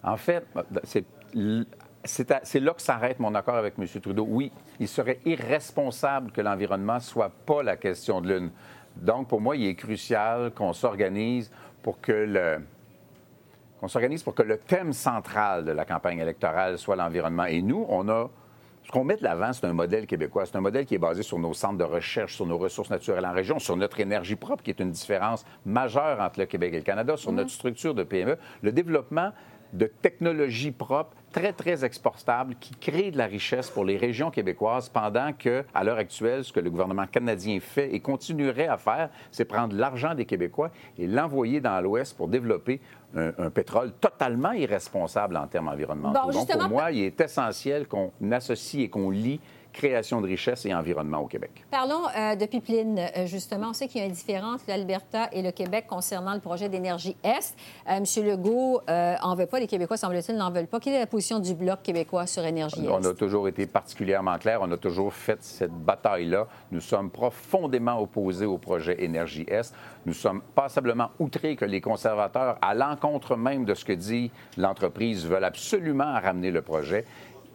En fait, c'est c'est là que s'arrête mon accord avec M. Trudeau. Oui, il serait irresponsable que l'environnement ne soit pas la question de l'une. Donc, pour moi, il est crucial qu'on s'organise pour que le qu'on s'organise pour que le thème central de la campagne électorale soit l'environnement. Et nous, on a ce qu'on met de l'avant, c'est un modèle québécois. C'est un modèle qui est basé sur nos centres de recherche, sur nos ressources naturelles en région, sur notre énergie propre, qui est une différence majeure entre le Québec et le Canada, sur notre structure de PME, le développement de technologies propres très, très exportables qui créent de la richesse pour les régions québécoises pendant que, à l'heure actuelle, ce que le gouvernement canadien fait et continuerait à faire, c'est prendre l'argent des Québécois et l'envoyer dans l'Ouest pour développer un, un pétrole totalement irresponsable en termes environnementaux. Bon, Donc, pour moi, il est essentiel qu'on associe et qu'on lie création de richesse et environnement au Québec. Parlons euh, de pipeline, euh, justement. On sait qu'il y a un différent entre l'Alberta et le Québec concernant le projet d'énergie Est. Euh, M. Legault euh, en veut pas, les Québécois, semble-t-il, n'en veulent pas. Quelle est la position du Bloc québécois sur énergie On Est? a toujours été particulièrement clair, on a toujours fait cette bataille-là. Nous sommes profondément opposés au projet Énergie Est. Nous sommes passablement outrés que les conservateurs, à l'encontre même de ce que dit l'entreprise, veulent absolument ramener le projet.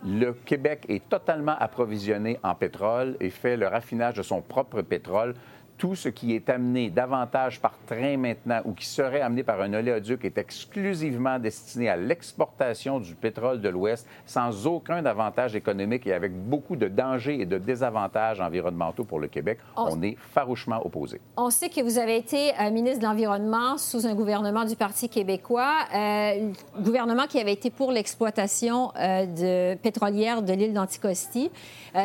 Le Québec est totalement approvisionné en pétrole et fait le raffinage de son propre pétrole. Tout ce qui est amené davantage par train maintenant ou qui serait amené par un oléoduc est exclusivement destiné à l'exportation du pétrole de l'Ouest sans aucun avantage économique et avec beaucoup de dangers et de désavantages environnementaux pour le Québec. On- On est farouchement opposés. On sait que vous avez été euh, ministre de l'Environnement sous un gouvernement du Parti québécois, euh, gouvernement qui avait été pour l'exploitation euh, de pétrolière de l'île d'Anticosti.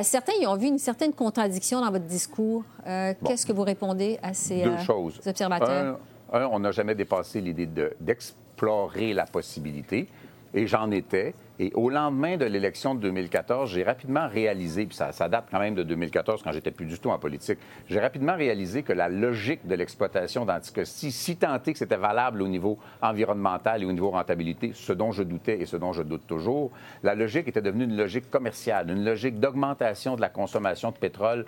Certains y ont vu une certaine contradiction dans votre discours. Euh, Qu'est-ce que vous répondez à ces Deux euh, choses. observateurs? Un, un, on n'a jamais dépassé l'idée de- d'explorer la possibilité, et j'en étais. Et au lendemain de l'élection de 2014, j'ai rapidement réalisé, puis ça, ça date quand même de 2014 quand j'étais plus du tout en politique, j'ai rapidement réalisé que la logique de l'exploitation d'Anticosti, si tant est que c'était valable au niveau environnemental et au niveau rentabilité, ce dont je doutais et ce dont je doute toujours, la logique était devenue une logique commerciale, une logique d'augmentation de la consommation de pétrole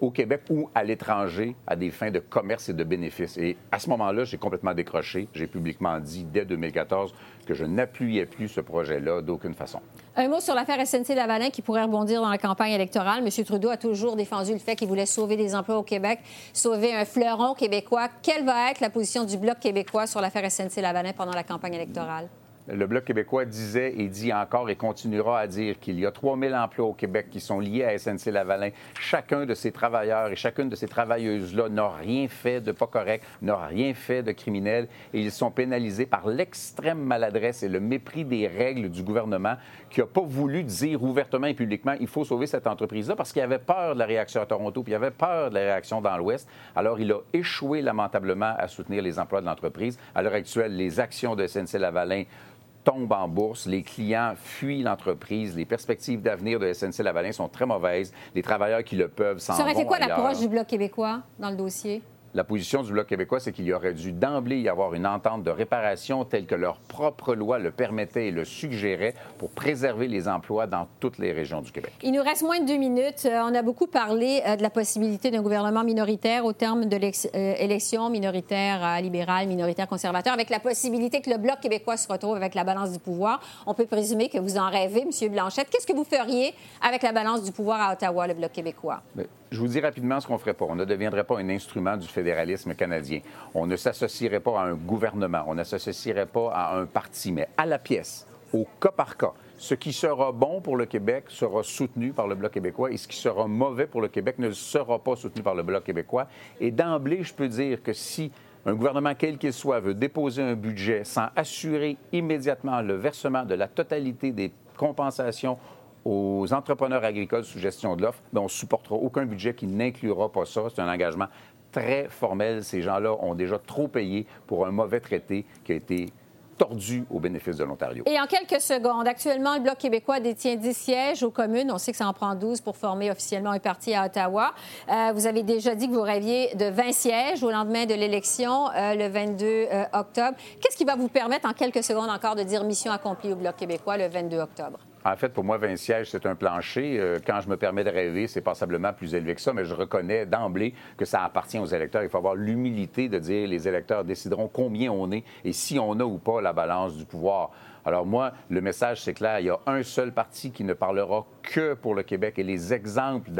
au Québec ou à l'étranger à des fins de commerce et de bénéfices. Et à ce moment-là, j'ai complètement décroché. J'ai publiquement dit dès 2014 que je n'appuyais plus ce projet-là d'aucune façon. Un mot sur l'affaire SNC-Lavalin qui pourrait rebondir dans la campagne électorale. M. Trudeau a toujours défendu le fait qu'il voulait sauver des emplois au Québec, sauver un fleuron québécois. Quelle va être la position du Bloc québécois sur l'affaire SNC-Lavalin pendant la campagne électorale? Le Bloc québécois disait et dit encore et continuera à dire qu'il y a 3000 emplois au Québec qui sont liés à SNC-Lavalin. Chacun de ces travailleurs et chacune de ces travailleuses-là n'a rien fait de pas correct, n'a rien fait de criminel et ils sont pénalisés par l'extrême maladresse et le mépris des règles du gouvernement qui n'a pas voulu dire ouvertement et publiquement il faut sauver cette entreprise-là parce qu'il avait peur de la réaction à Toronto puis il avait peur de la réaction dans l'Ouest. Alors il a échoué lamentablement à soutenir les emplois de l'entreprise. À l'heure actuelle, les actions de SNC-Lavalin tombe en bourse, les clients fuient l'entreprise, les perspectives d'avenir de SNC Lavalin sont très mauvaises, les travailleurs qui le peuvent s'en Ça aurait été vont quoi l'approche du Bloc québécois dans le dossier? La position du Bloc québécois, c'est qu'il y aurait dû d'emblée y avoir une entente de réparation telle que leur propre loi le permettait et le suggérait pour préserver les emplois dans toutes les régions du Québec. Il nous reste moins de deux minutes. Euh, on a beaucoup parlé euh, de la possibilité d'un gouvernement minoritaire au terme de l'élection minoritaire euh, libérale, minoritaire conservateur, avec la possibilité que le Bloc québécois se retrouve avec la balance du pouvoir. On peut présumer que vous en rêvez, M. Blanchette. Qu'est-ce que vous feriez avec la balance du pouvoir à Ottawa, le Bloc québécois? Mais je vous dis rapidement ce qu'on ferait pas. On ne deviendrait pas un instrument du fédéralisme canadien. On ne s'associerait pas à un gouvernement. On ne s'associerait pas à un parti, mais à la pièce, au cas par cas. Ce qui sera bon pour le Québec sera soutenu par le Bloc québécois et ce qui sera mauvais pour le Québec ne sera pas soutenu par le Bloc québécois. Et d'emblée, je peux dire que si un gouvernement, quel qu'il soit, veut déposer un budget sans assurer immédiatement le versement de la totalité des compensations aux entrepreneurs agricoles sous gestion de l'offre, ben, on ne supportera aucun budget qui n'inclura pas ça. C'est un engagement très formel. Ces gens-là ont déjà trop payé pour un mauvais traité qui a été tordu au bénéfice de l'Ontario. Et en quelques secondes, actuellement, le Bloc québécois détient 10 sièges aux communes. On sait que ça en prend 12 pour former officiellement un parti à Ottawa. Euh, vous avez déjà dit que vous rêviez de 20 sièges au lendemain de l'élection, euh, le 22 euh, octobre. Qu'est-ce qui va vous permettre en quelques secondes encore de dire mission accomplie au Bloc québécois le 22 octobre? En fait, pour moi, 20 sièges, c'est un plancher. Euh, Quand je me permets de rêver, c'est passablement plus élevé que ça, mais je reconnais d'emblée que ça appartient aux électeurs. Il faut avoir l'humilité de dire les électeurs décideront combien on est et si on a ou pas la balance du pouvoir. Alors moi, le message, c'est clair, il y a un seul parti qui ne parlera que pour le Québec et les exemples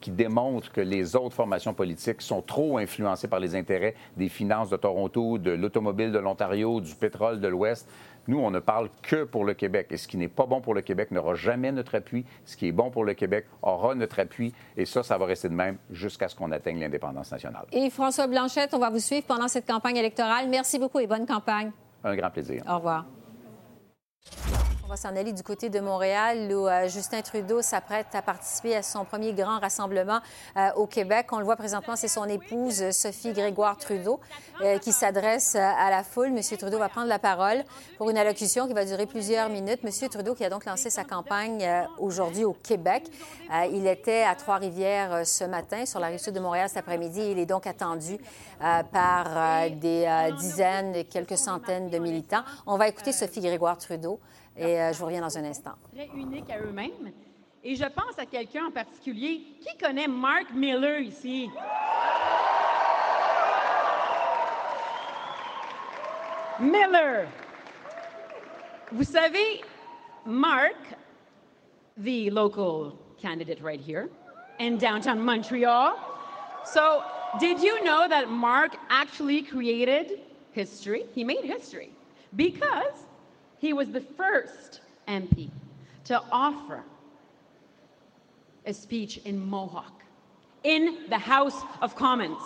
qui démontrent que les autres formations politiques sont trop influencées par les intérêts des finances de Toronto, de l'automobile de l'Ontario, du pétrole de l'Ouest. Nous, on ne parle que pour le Québec. Et ce qui n'est pas bon pour le Québec n'aura jamais notre appui. Ce qui est bon pour le Québec aura notre appui. Et ça, ça va rester de même jusqu'à ce qu'on atteigne l'indépendance nationale. Et François Blanchette, on va vous suivre pendant cette campagne électorale. Merci beaucoup et bonne campagne. Un grand plaisir. Au revoir. Va s'en aller du côté de Montréal où euh, Justin Trudeau s'apprête à participer à son premier grand rassemblement euh, au Québec. On le voit présentement, c'est son épouse Sophie Grégoire Trudeau euh, qui s'adresse à la foule. Monsieur Trudeau va prendre la parole pour une allocution qui va durer plusieurs minutes. Monsieur Trudeau qui a donc lancé sa campagne aujourd'hui au Québec. Il était à Trois-Rivières ce matin, sur la rive sud de Montréal cet après-midi. Il est donc attendu par des dizaines quelques centaines de militants. On va écouter Sophie Grégoire Trudeau et euh, je vous reviens dans un instant. très uniques à eux-mêmes. Et je pense à quelqu'un en particulier. Qui connaît Mark Miller ici? Miller. Vous savez, Mark, the local candidate right here in downtown Montreal. So, did you know that Mark actually created history? He made history because he was the first MP to offer a speech in Mohawk in the House of Commons.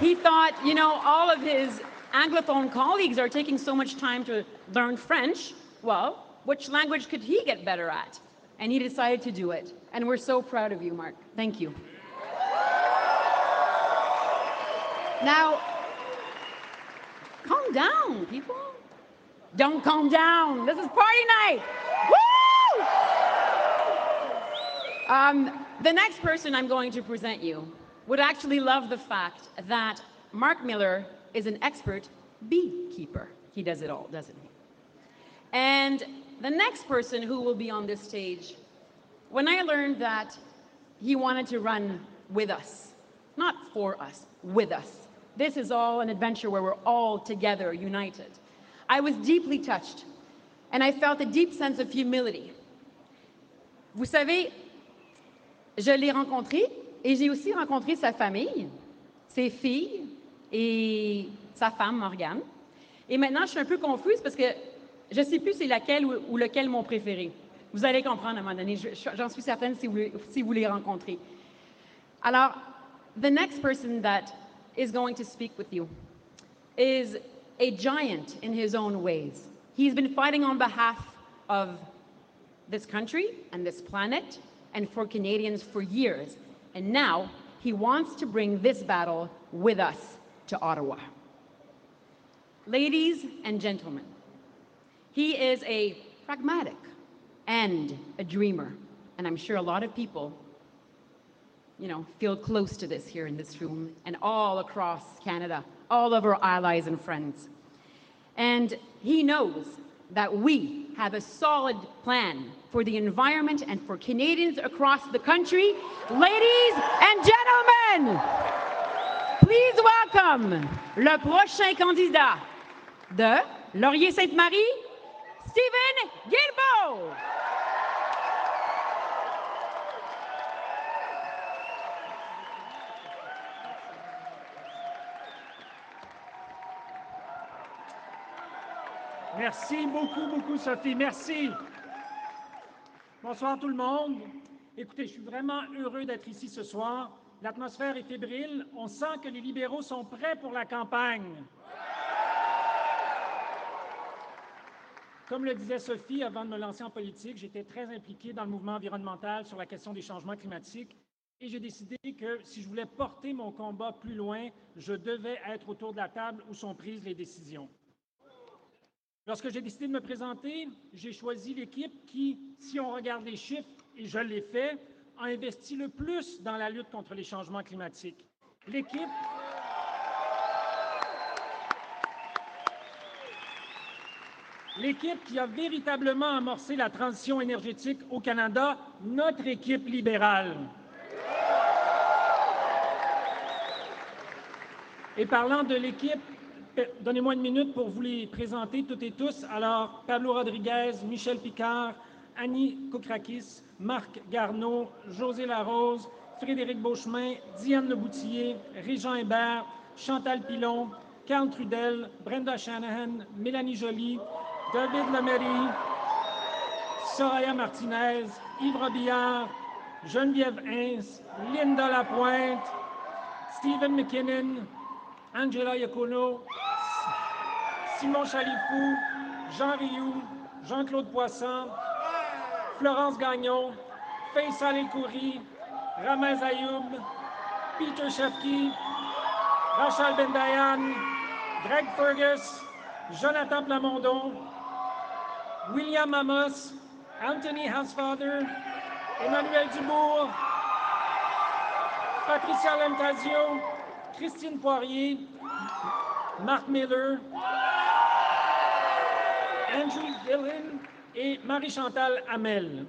He thought, you know, all of his Anglophone colleagues are taking so much time to learn French. Well, which language could he get better at? And he decided to do it. And we're so proud of you, Mark. Thank you. Now, calm down, people. Don't calm down. This is party night. Woo! Um, the next person I'm going to present you would actually love the fact that Mark Miller is an expert beekeeper. He does it all, doesn't he? And the next person who will be on this stage, when I learned that he wanted to run with us, not for us, with us, this is all an adventure where we're all together, united. I was deeply touched, and I felt a deep sense of humility. Vous savez, je l'ai rencontré et j'ai aussi rencontré sa famille, ses filles et sa femme, Morgane. Et maintenant, je suis un peu confuse parce que je ne sais plus c'est laquelle ou, lequel mon préféré. Vous allez comprendre à un moment donné, je- je- j'en suis certaine si vous, si vous les rencontrez. Alors, the next person that is going to speak with you is a giant in his own ways. He's been fighting on behalf of this country and this planet and for Canadians for years. And now he wants to bring this battle with us to Ottawa. Ladies and gentlemen, he is a pragmatic and a dreamer. And I'm sure a lot of people, you know, feel close to this here in this room and all across Canada, all of our allies and friends. And he knows that we have a solid plan for the environment and for Canadians across the country. Ladies and gentlemen, please welcome le prochain candidat de Laurier-Sainte-Marie, Stephen Guilbeault. Merci beaucoup, beaucoup, Sophie. Merci. Bonsoir tout le monde. Écoutez, je suis vraiment heureux d'être ici ce soir. L'atmosphère est fébrile. On sent que les libéraux sont prêts pour la campagne. Comme le disait Sophie avant de me lancer en politique, j'étais très impliqué dans le mouvement environnemental sur la question des changements climatiques et j'ai décidé que si je voulais porter mon combat plus loin, je devais être autour de la table où sont prises les décisions. Lorsque j'ai décidé de me présenter, j'ai choisi l'équipe qui, si on regarde les chiffres, et je l'ai fait, a investi le plus dans la lutte contre les changements climatiques. L'équipe L'équipe qui a véritablement amorcé la transition énergétique au Canada, notre équipe libérale. Et parlant de l'équipe, donnez-moi une minute pour vous les présenter toutes et tous. Alors, Pablo Rodriguez, Michel Picard, Annie Kokrakis, Marc Garneau, José Larose, Frédéric Beauchemin, Diane Leboutillier, Régent Hébert, Chantal Pilon, Carl Trudel, Brenda Shanahan, Mélanie Joly, David Lemery, Soraya Martinez, Yves Robillard, Geneviève Hins, Linda Lapointe, Stephen McKinnon, Angela Iacono, Simon Chalifou, Jean Rioux, Jean-Claude Poisson, Florence Gagnon, Faisal El-Kouri, Ramaz Ayoub, Peter Shefki, Rachel Bendayan, Greg Fergus, Jonathan Plamondon, William Amos, Anthony Hausfather, Emmanuel Dubourg, Patricia Lemtasio, Christine Poirier, Marc Miller, Andrew Dillon et Marie-Chantal Hamel.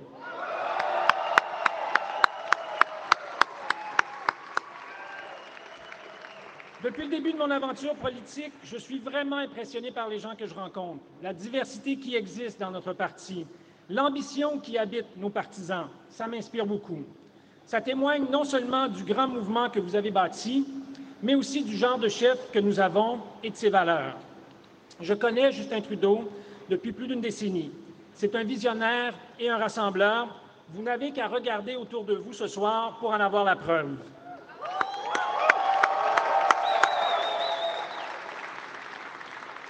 Depuis le début de mon aventure politique, je suis vraiment impressionné par les gens que je rencontre, la diversité qui existe dans notre parti, l'ambition qui habite nos partisans. Ça m'inspire beaucoup. Ça témoigne non seulement du grand mouvement que vous avez bâti, mais aussi du genre de chef que nous avons et de ses valeurs. Je connais Justin Trudeau depuis plus d'une décennie. C'est un visionnaire et un rassembleur. Vous n'avez qu'à regarder autour de vous ce soir pour en avoir la preuve.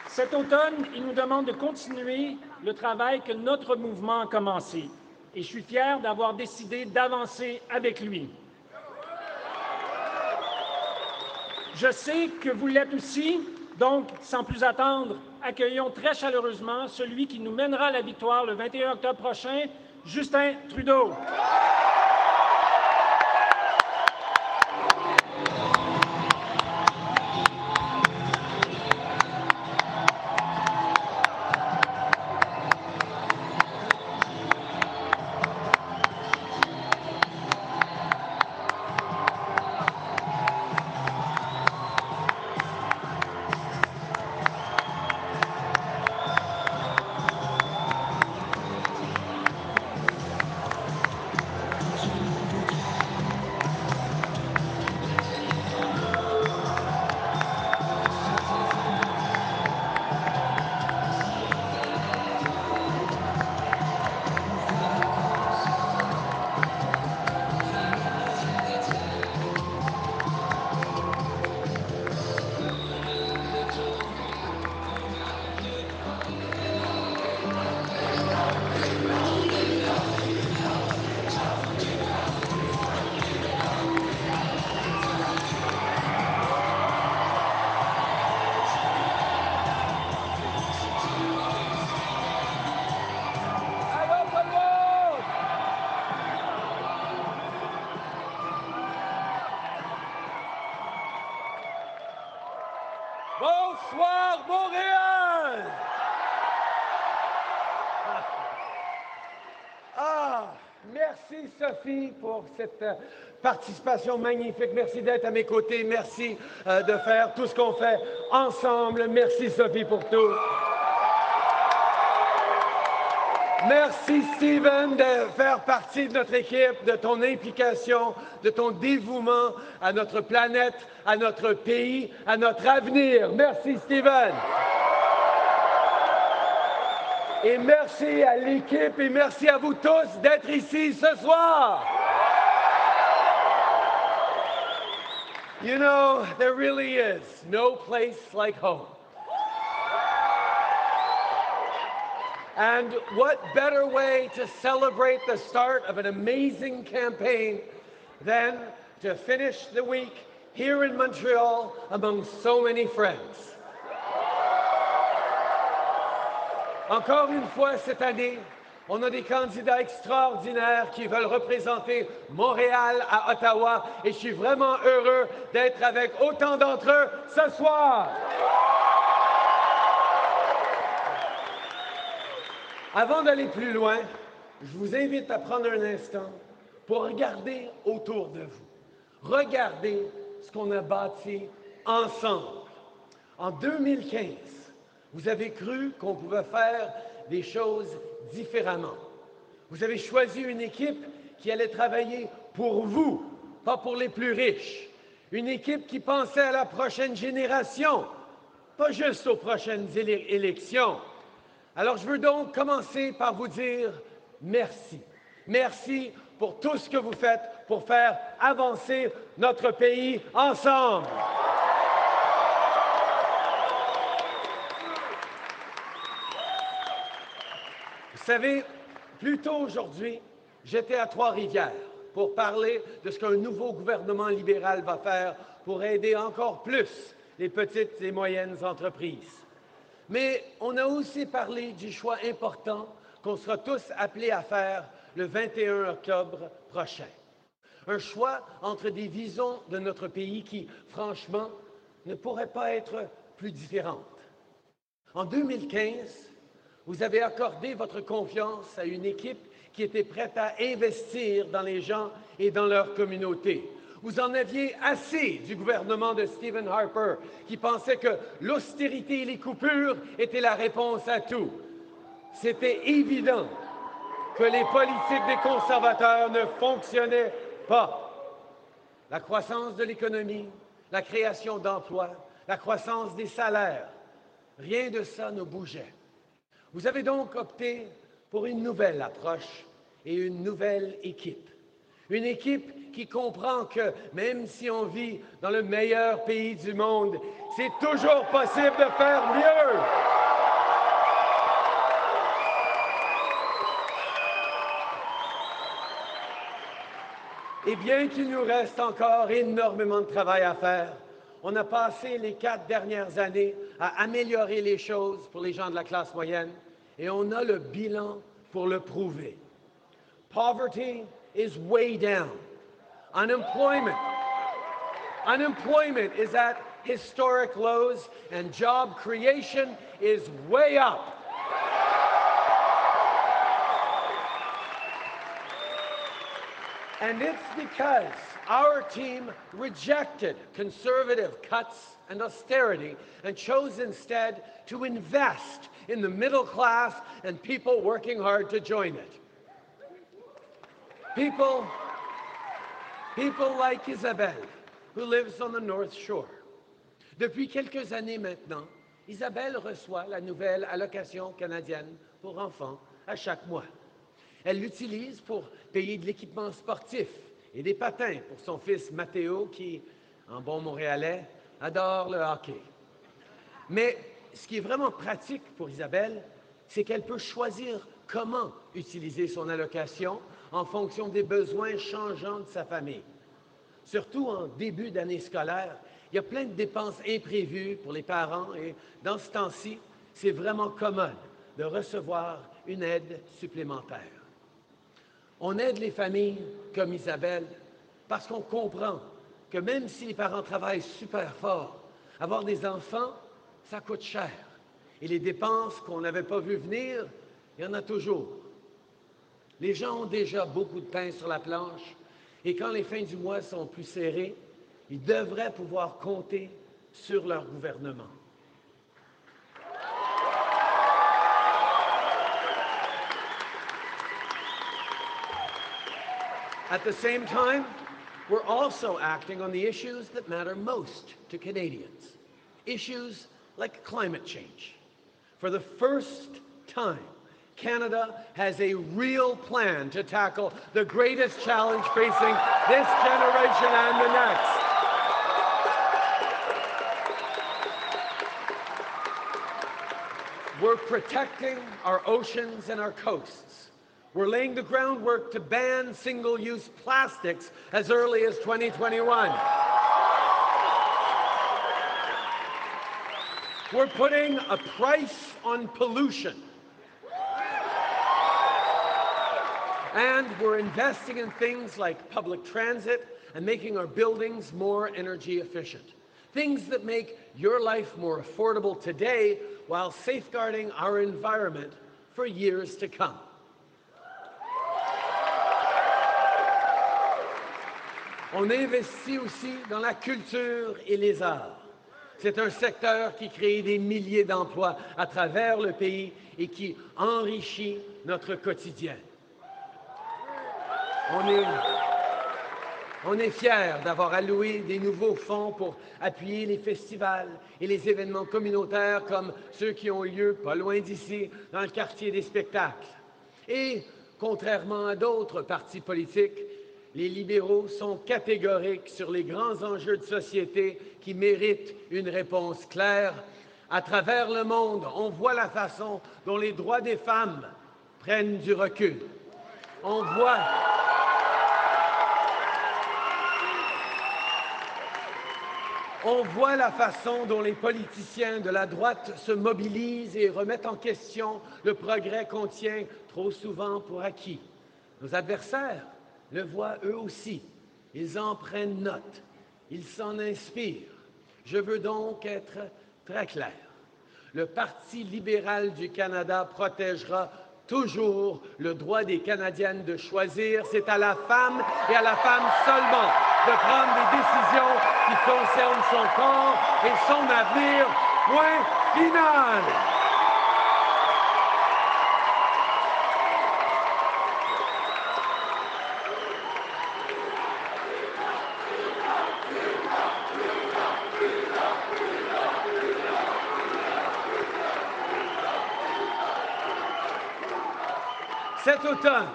Cet automne, il nous demande de continuer le travail que notre mouvement a commencé. Et je suis fier d'avoir décidé d'avancer avec lui. Je sais que vous l'êtes aussi, donc sans plus attendre, accueillons très chaleureusement celui qui nous mènera à la victoire le 21 octobre prochain, Justin Trudeau. Cette euh, participation magnifique. Merci d'être à mes côtés. Merci euh, de faire tout ce qu'on fait ensemble. Merci, Sophie, pour tout. Merci, Steven, de faire partie de notre équipe, de ton implication, de ton dévouement à notre planète, à notre pays, à notre avenir. Merci, Steven. Et merci à l'équipe et merci à vous tous d'être ici ce soir. You know, there really is no place like home. And what better way to celebrate the start of an amazing campaign than to finish the week here in Montreal among so many friends? Encore une fois cette année, on a des candidats extraordinaires qui veulent représenter Montréal à Ottawa et je suis vraiment heureux d'être avec autant d'entre eux ce soir. Avant d'aller plus loin, je vous invite à prendre un instant pour regarder autour de vous. Regardez ce qu'on a bâti ensemble. En 2015, vous avez cru qu'on pouvait faire des choses différemment. Vous avez choisi une équipe qui allait travailler pour vous, pas pour les plus riches. Une équipe qui pensait à la prochaine génération, pas juste aux prochaines élections. Alors je veux donc commencer par vous dire merci. Merci pour tout ce que vous faites pour faire avancer notre pays ensemble. Savez, plus tôt aujourd'hui, j'étais à Trois-Rivières pour parler de ce qu'un nouveau gouvernement libéral va faire pour aider encore plus les petites et moyennes entreprises. Mais on a aussi parlé du choix important qu'on sera tous appelés à faire le 21 octobre prochain. Un choix entre des visions de notre pays qui, franchement, ne pourraient pas être plus différentes. En 2015, vous avez accordé votre confiance à une équipe qui était prête à investir dans les gens et dans leur communauté. Vous en aviez assez du gouvernement de Stephen Harper qui pensait que l'austérité et les coupures étaient la réponse à tout. C'était évident que les politiques des conservateurs ne fonctionnaient pas. La croissance de l'économie, la création d'emplois, la croissance des salaires, rien de ça ne bougeait. Vous avez donc opté pour une nouvelle approche et une nouvelle équipe. Une équipe qui comprend que même si on vit dans le meilleur pays du monde, c'est toujours possible de faire mieux. Et bien qu'il nous reste encore énormément de travail à faire, on a passé les quatre dernières années à améliorer les choses pour les gens de la classe moyenne et on a le bilan pour le prouver. Poverty is way down. Unemployment. Unemployment is at historic lows and job creation is way up. And it's because our team rejected conservative cuts and austerity and chose instead to invest in the middle class and people working hard to join it. People, people like Isabelle, who lives on the North Shore. Depuis quelques années maintenant, Isabelle reçoit la nouvelle allocation canadienne pour enfants à chaque mois. Elle l'utilise pour payer de l'équipement sportif et des patins pour son fils Mathéo qui, en bon montréalais, adore le hockey. Mais ce qui est vraiment pratique pour Isabelle, c'est qu'elle peut choisir comment utiliser son allocation en fonction des besoins changeants de sa famille. Surtout en début d'année scolaire, il y a plein de dépenses imprévues pour les parents et dans ce temps-ci, c'est vraiment commode de recevoir une aide supplémentaire. On aide les familles comme Isabelle parce qu'on comprend que même si les parents travaillent super fort, avoir des enfants, ça coûte cher. Et les dépenses qu'on n'avait pas vues venir, il y en a toujours. Les gens ont déjà beaucoup de pain sur la planche et quand les fins du mois sont plus serrées, ils devraient pouvoir compter sur leur gouvernement. At the same time, we're also acting on the issues that matter most to Canadians. Issues like climate change. For the first time, Canada has a real plan to tackle the greatest challenge facing this generation and the next. We're protecting our oceans and our coasts. We're laying the groundwork to ban single use plastics as early as 2021. We're putting a price on pollution. And we're investing in things like public transit and making our buildings more energy efficient. Things that make your life more affordable today while safeguarding our environment for years to come. On investit aussi dans la culture et les arts. C'est un secteur qui crée des milliers d'emplois à travers le pays et qui enrichit notre quotidien. On est, on est fiers d'avoir alloué des nouveaux fonds pour appuyer les festivals et les événements communautaires comme ceux qui ont lieu pas loin d'ici, dans le quartier des spectacles. Et, contrairement à d'autres partis politiques, les libéraux sont catégoriques sur les grands enjeux de société qui méritent une réponse claire. À travers le monde, on voit la façon dont les droits des femmes prennent du recul. On voit On voit la façon dont les politiciens de la droite se mobilisent et remettent en question le progrès qu'on tient trop souvent pour acquis. Nos adversaires le voient eux aussi. Ils en prennent note. Ils s'en inspirent. Je veux donc être très clair. Le Parti libéral du Canada protégera toujours le droit des Canadiennes de choisir. C'est à la femme et à la femme seulement de prendre des décisions qui concernent son corps et son avenir. Point final. Cet automne,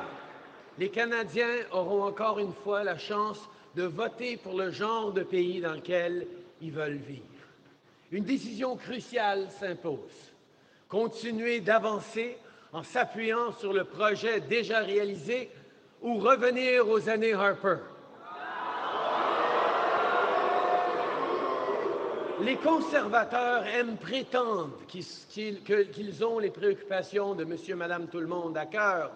les Canadiens auront encore une fois la chance de voter pour le genre de pays dans lequel ils veulent vivre. Une décision cruciale s'impose. Continuer d'avancer en s'appuyant sur le projet déjà réalisé ou revenir aux années Harper. Les conservateurs aiment prétendre qu'ils ont les préoccupations de monsieur, madame, tout le monde à cœur,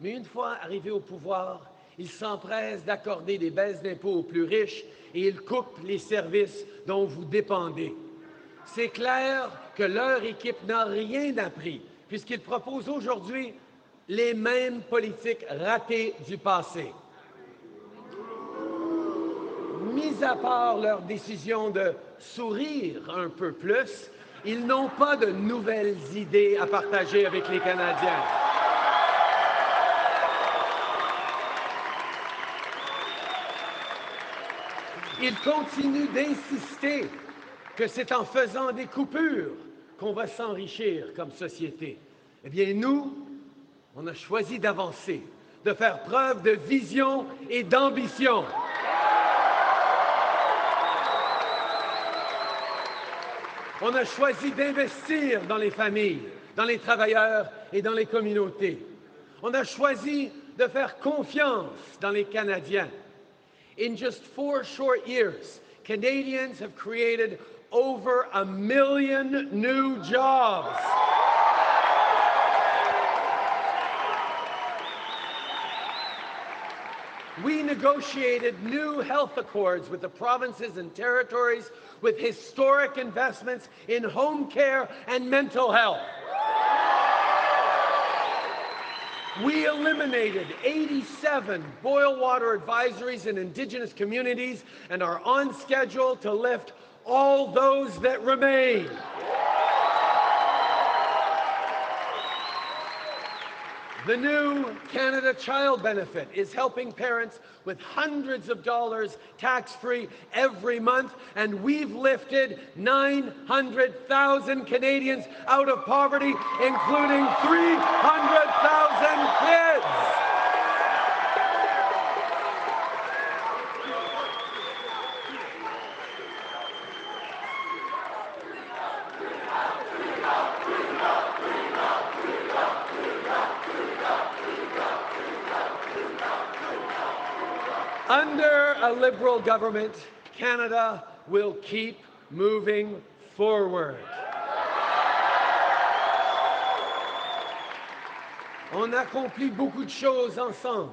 mais une fois arrivés au pouvoir, ils s'empressent d'accorder des baisses d'impôts aux plus riches et ils coupent les services dont vous dépendez. C'est clair que leur équipe n'a rien appris, puisqu'ils proposent aujourd'hui les mêmes politiques ratées du passé. Mis à part leur décision de sourire un peu plus, ils n'ont pas de nouvelles idées à partager avec les Canadiens. Ils continuent d'insister que c'est en faisant des coupures qu'on va s'enrichir comme société. Eh bien, nous, on a choisi d'avancer, de faire preuve de vision et d'ambition. On a choisi d'investir dans les familles, dans les travailleurs et dans les communautés. On a choisi de faire confiance dans les Canadiens. In just four short years, Canadians have created over a million new jobs. We negotiated new health accords with the provinces and territories with historic investments in home care and mental health. We eliminated 87 boil water advisories in indigenous communities and are on schedule to lift all those that remain. The new Canada Child Benefit is helping parents with hundreds of dollars tax free every month, and we've lifted 900,000 Canadians out of poverty, including 300,000 kids. Liberal government, Canada will keep moving forward. On a accompli beaucoup de choses ensemble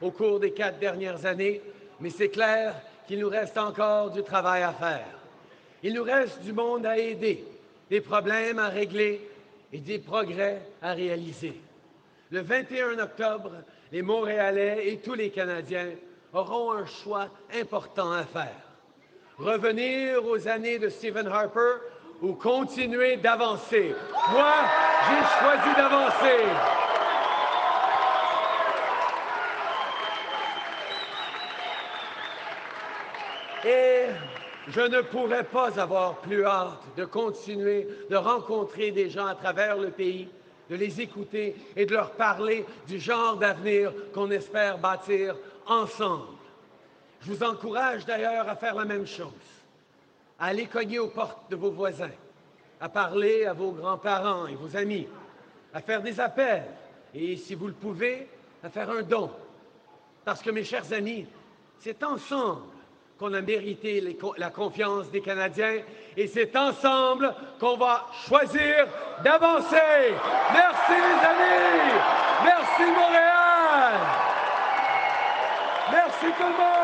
au cours des quatre dernières années, mais c'est clair qu'il nous reste encore du travail à faire. Il nous reste du monde à aider, des problèmes à régler et des progrès à réaliser. Le 21 octobre, les Montréalais et tous les Canadiens auront un choix important à faire. Revenir aux années de Stephen Harper ou continuer d'avancer. Moi, j'ai choisi d'avancer. Et je ne pourrais pas avoir plus hâte de continuer de rencontrer des gens à travers le pays, de les écouter et de leur parler du genre d'avenir qu'on espère bâtir ensemble. Je vous encourage d'ailleurs à faire la même chose, à aller cogner aux portes de vos voisins, à parler à vos grands-parents et vos amis, à faire des appels et, si vous le pouvez, à faire un don. Parce que, mes chers amis, c'est ensemble qu'on a mérité la confiance des Canadiens et c'est ensemble qu'on va choisir d'avancer. Merci les amis. Merci Montréal. Merci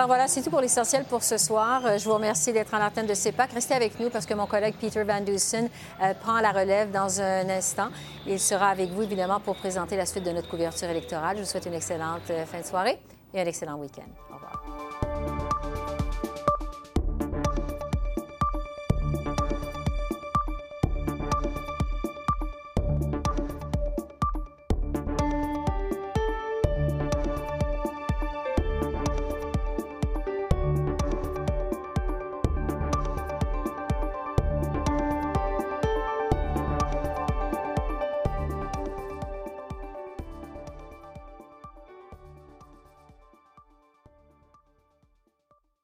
Alors voilà, c'est tout pour l'essentiel pour ce soir. Euh, Je vous remercie d'être en l'antenne de CEPAC. Restez avec nous parce que mon collègue Peter Van Dusen euh, prend la relève dans un instant. Il sera avec vous, évidemment, pour présenter la suite de notre couverture électorale. Je vous souhaite une excellente euh, fin de soirée et un excellent week-end.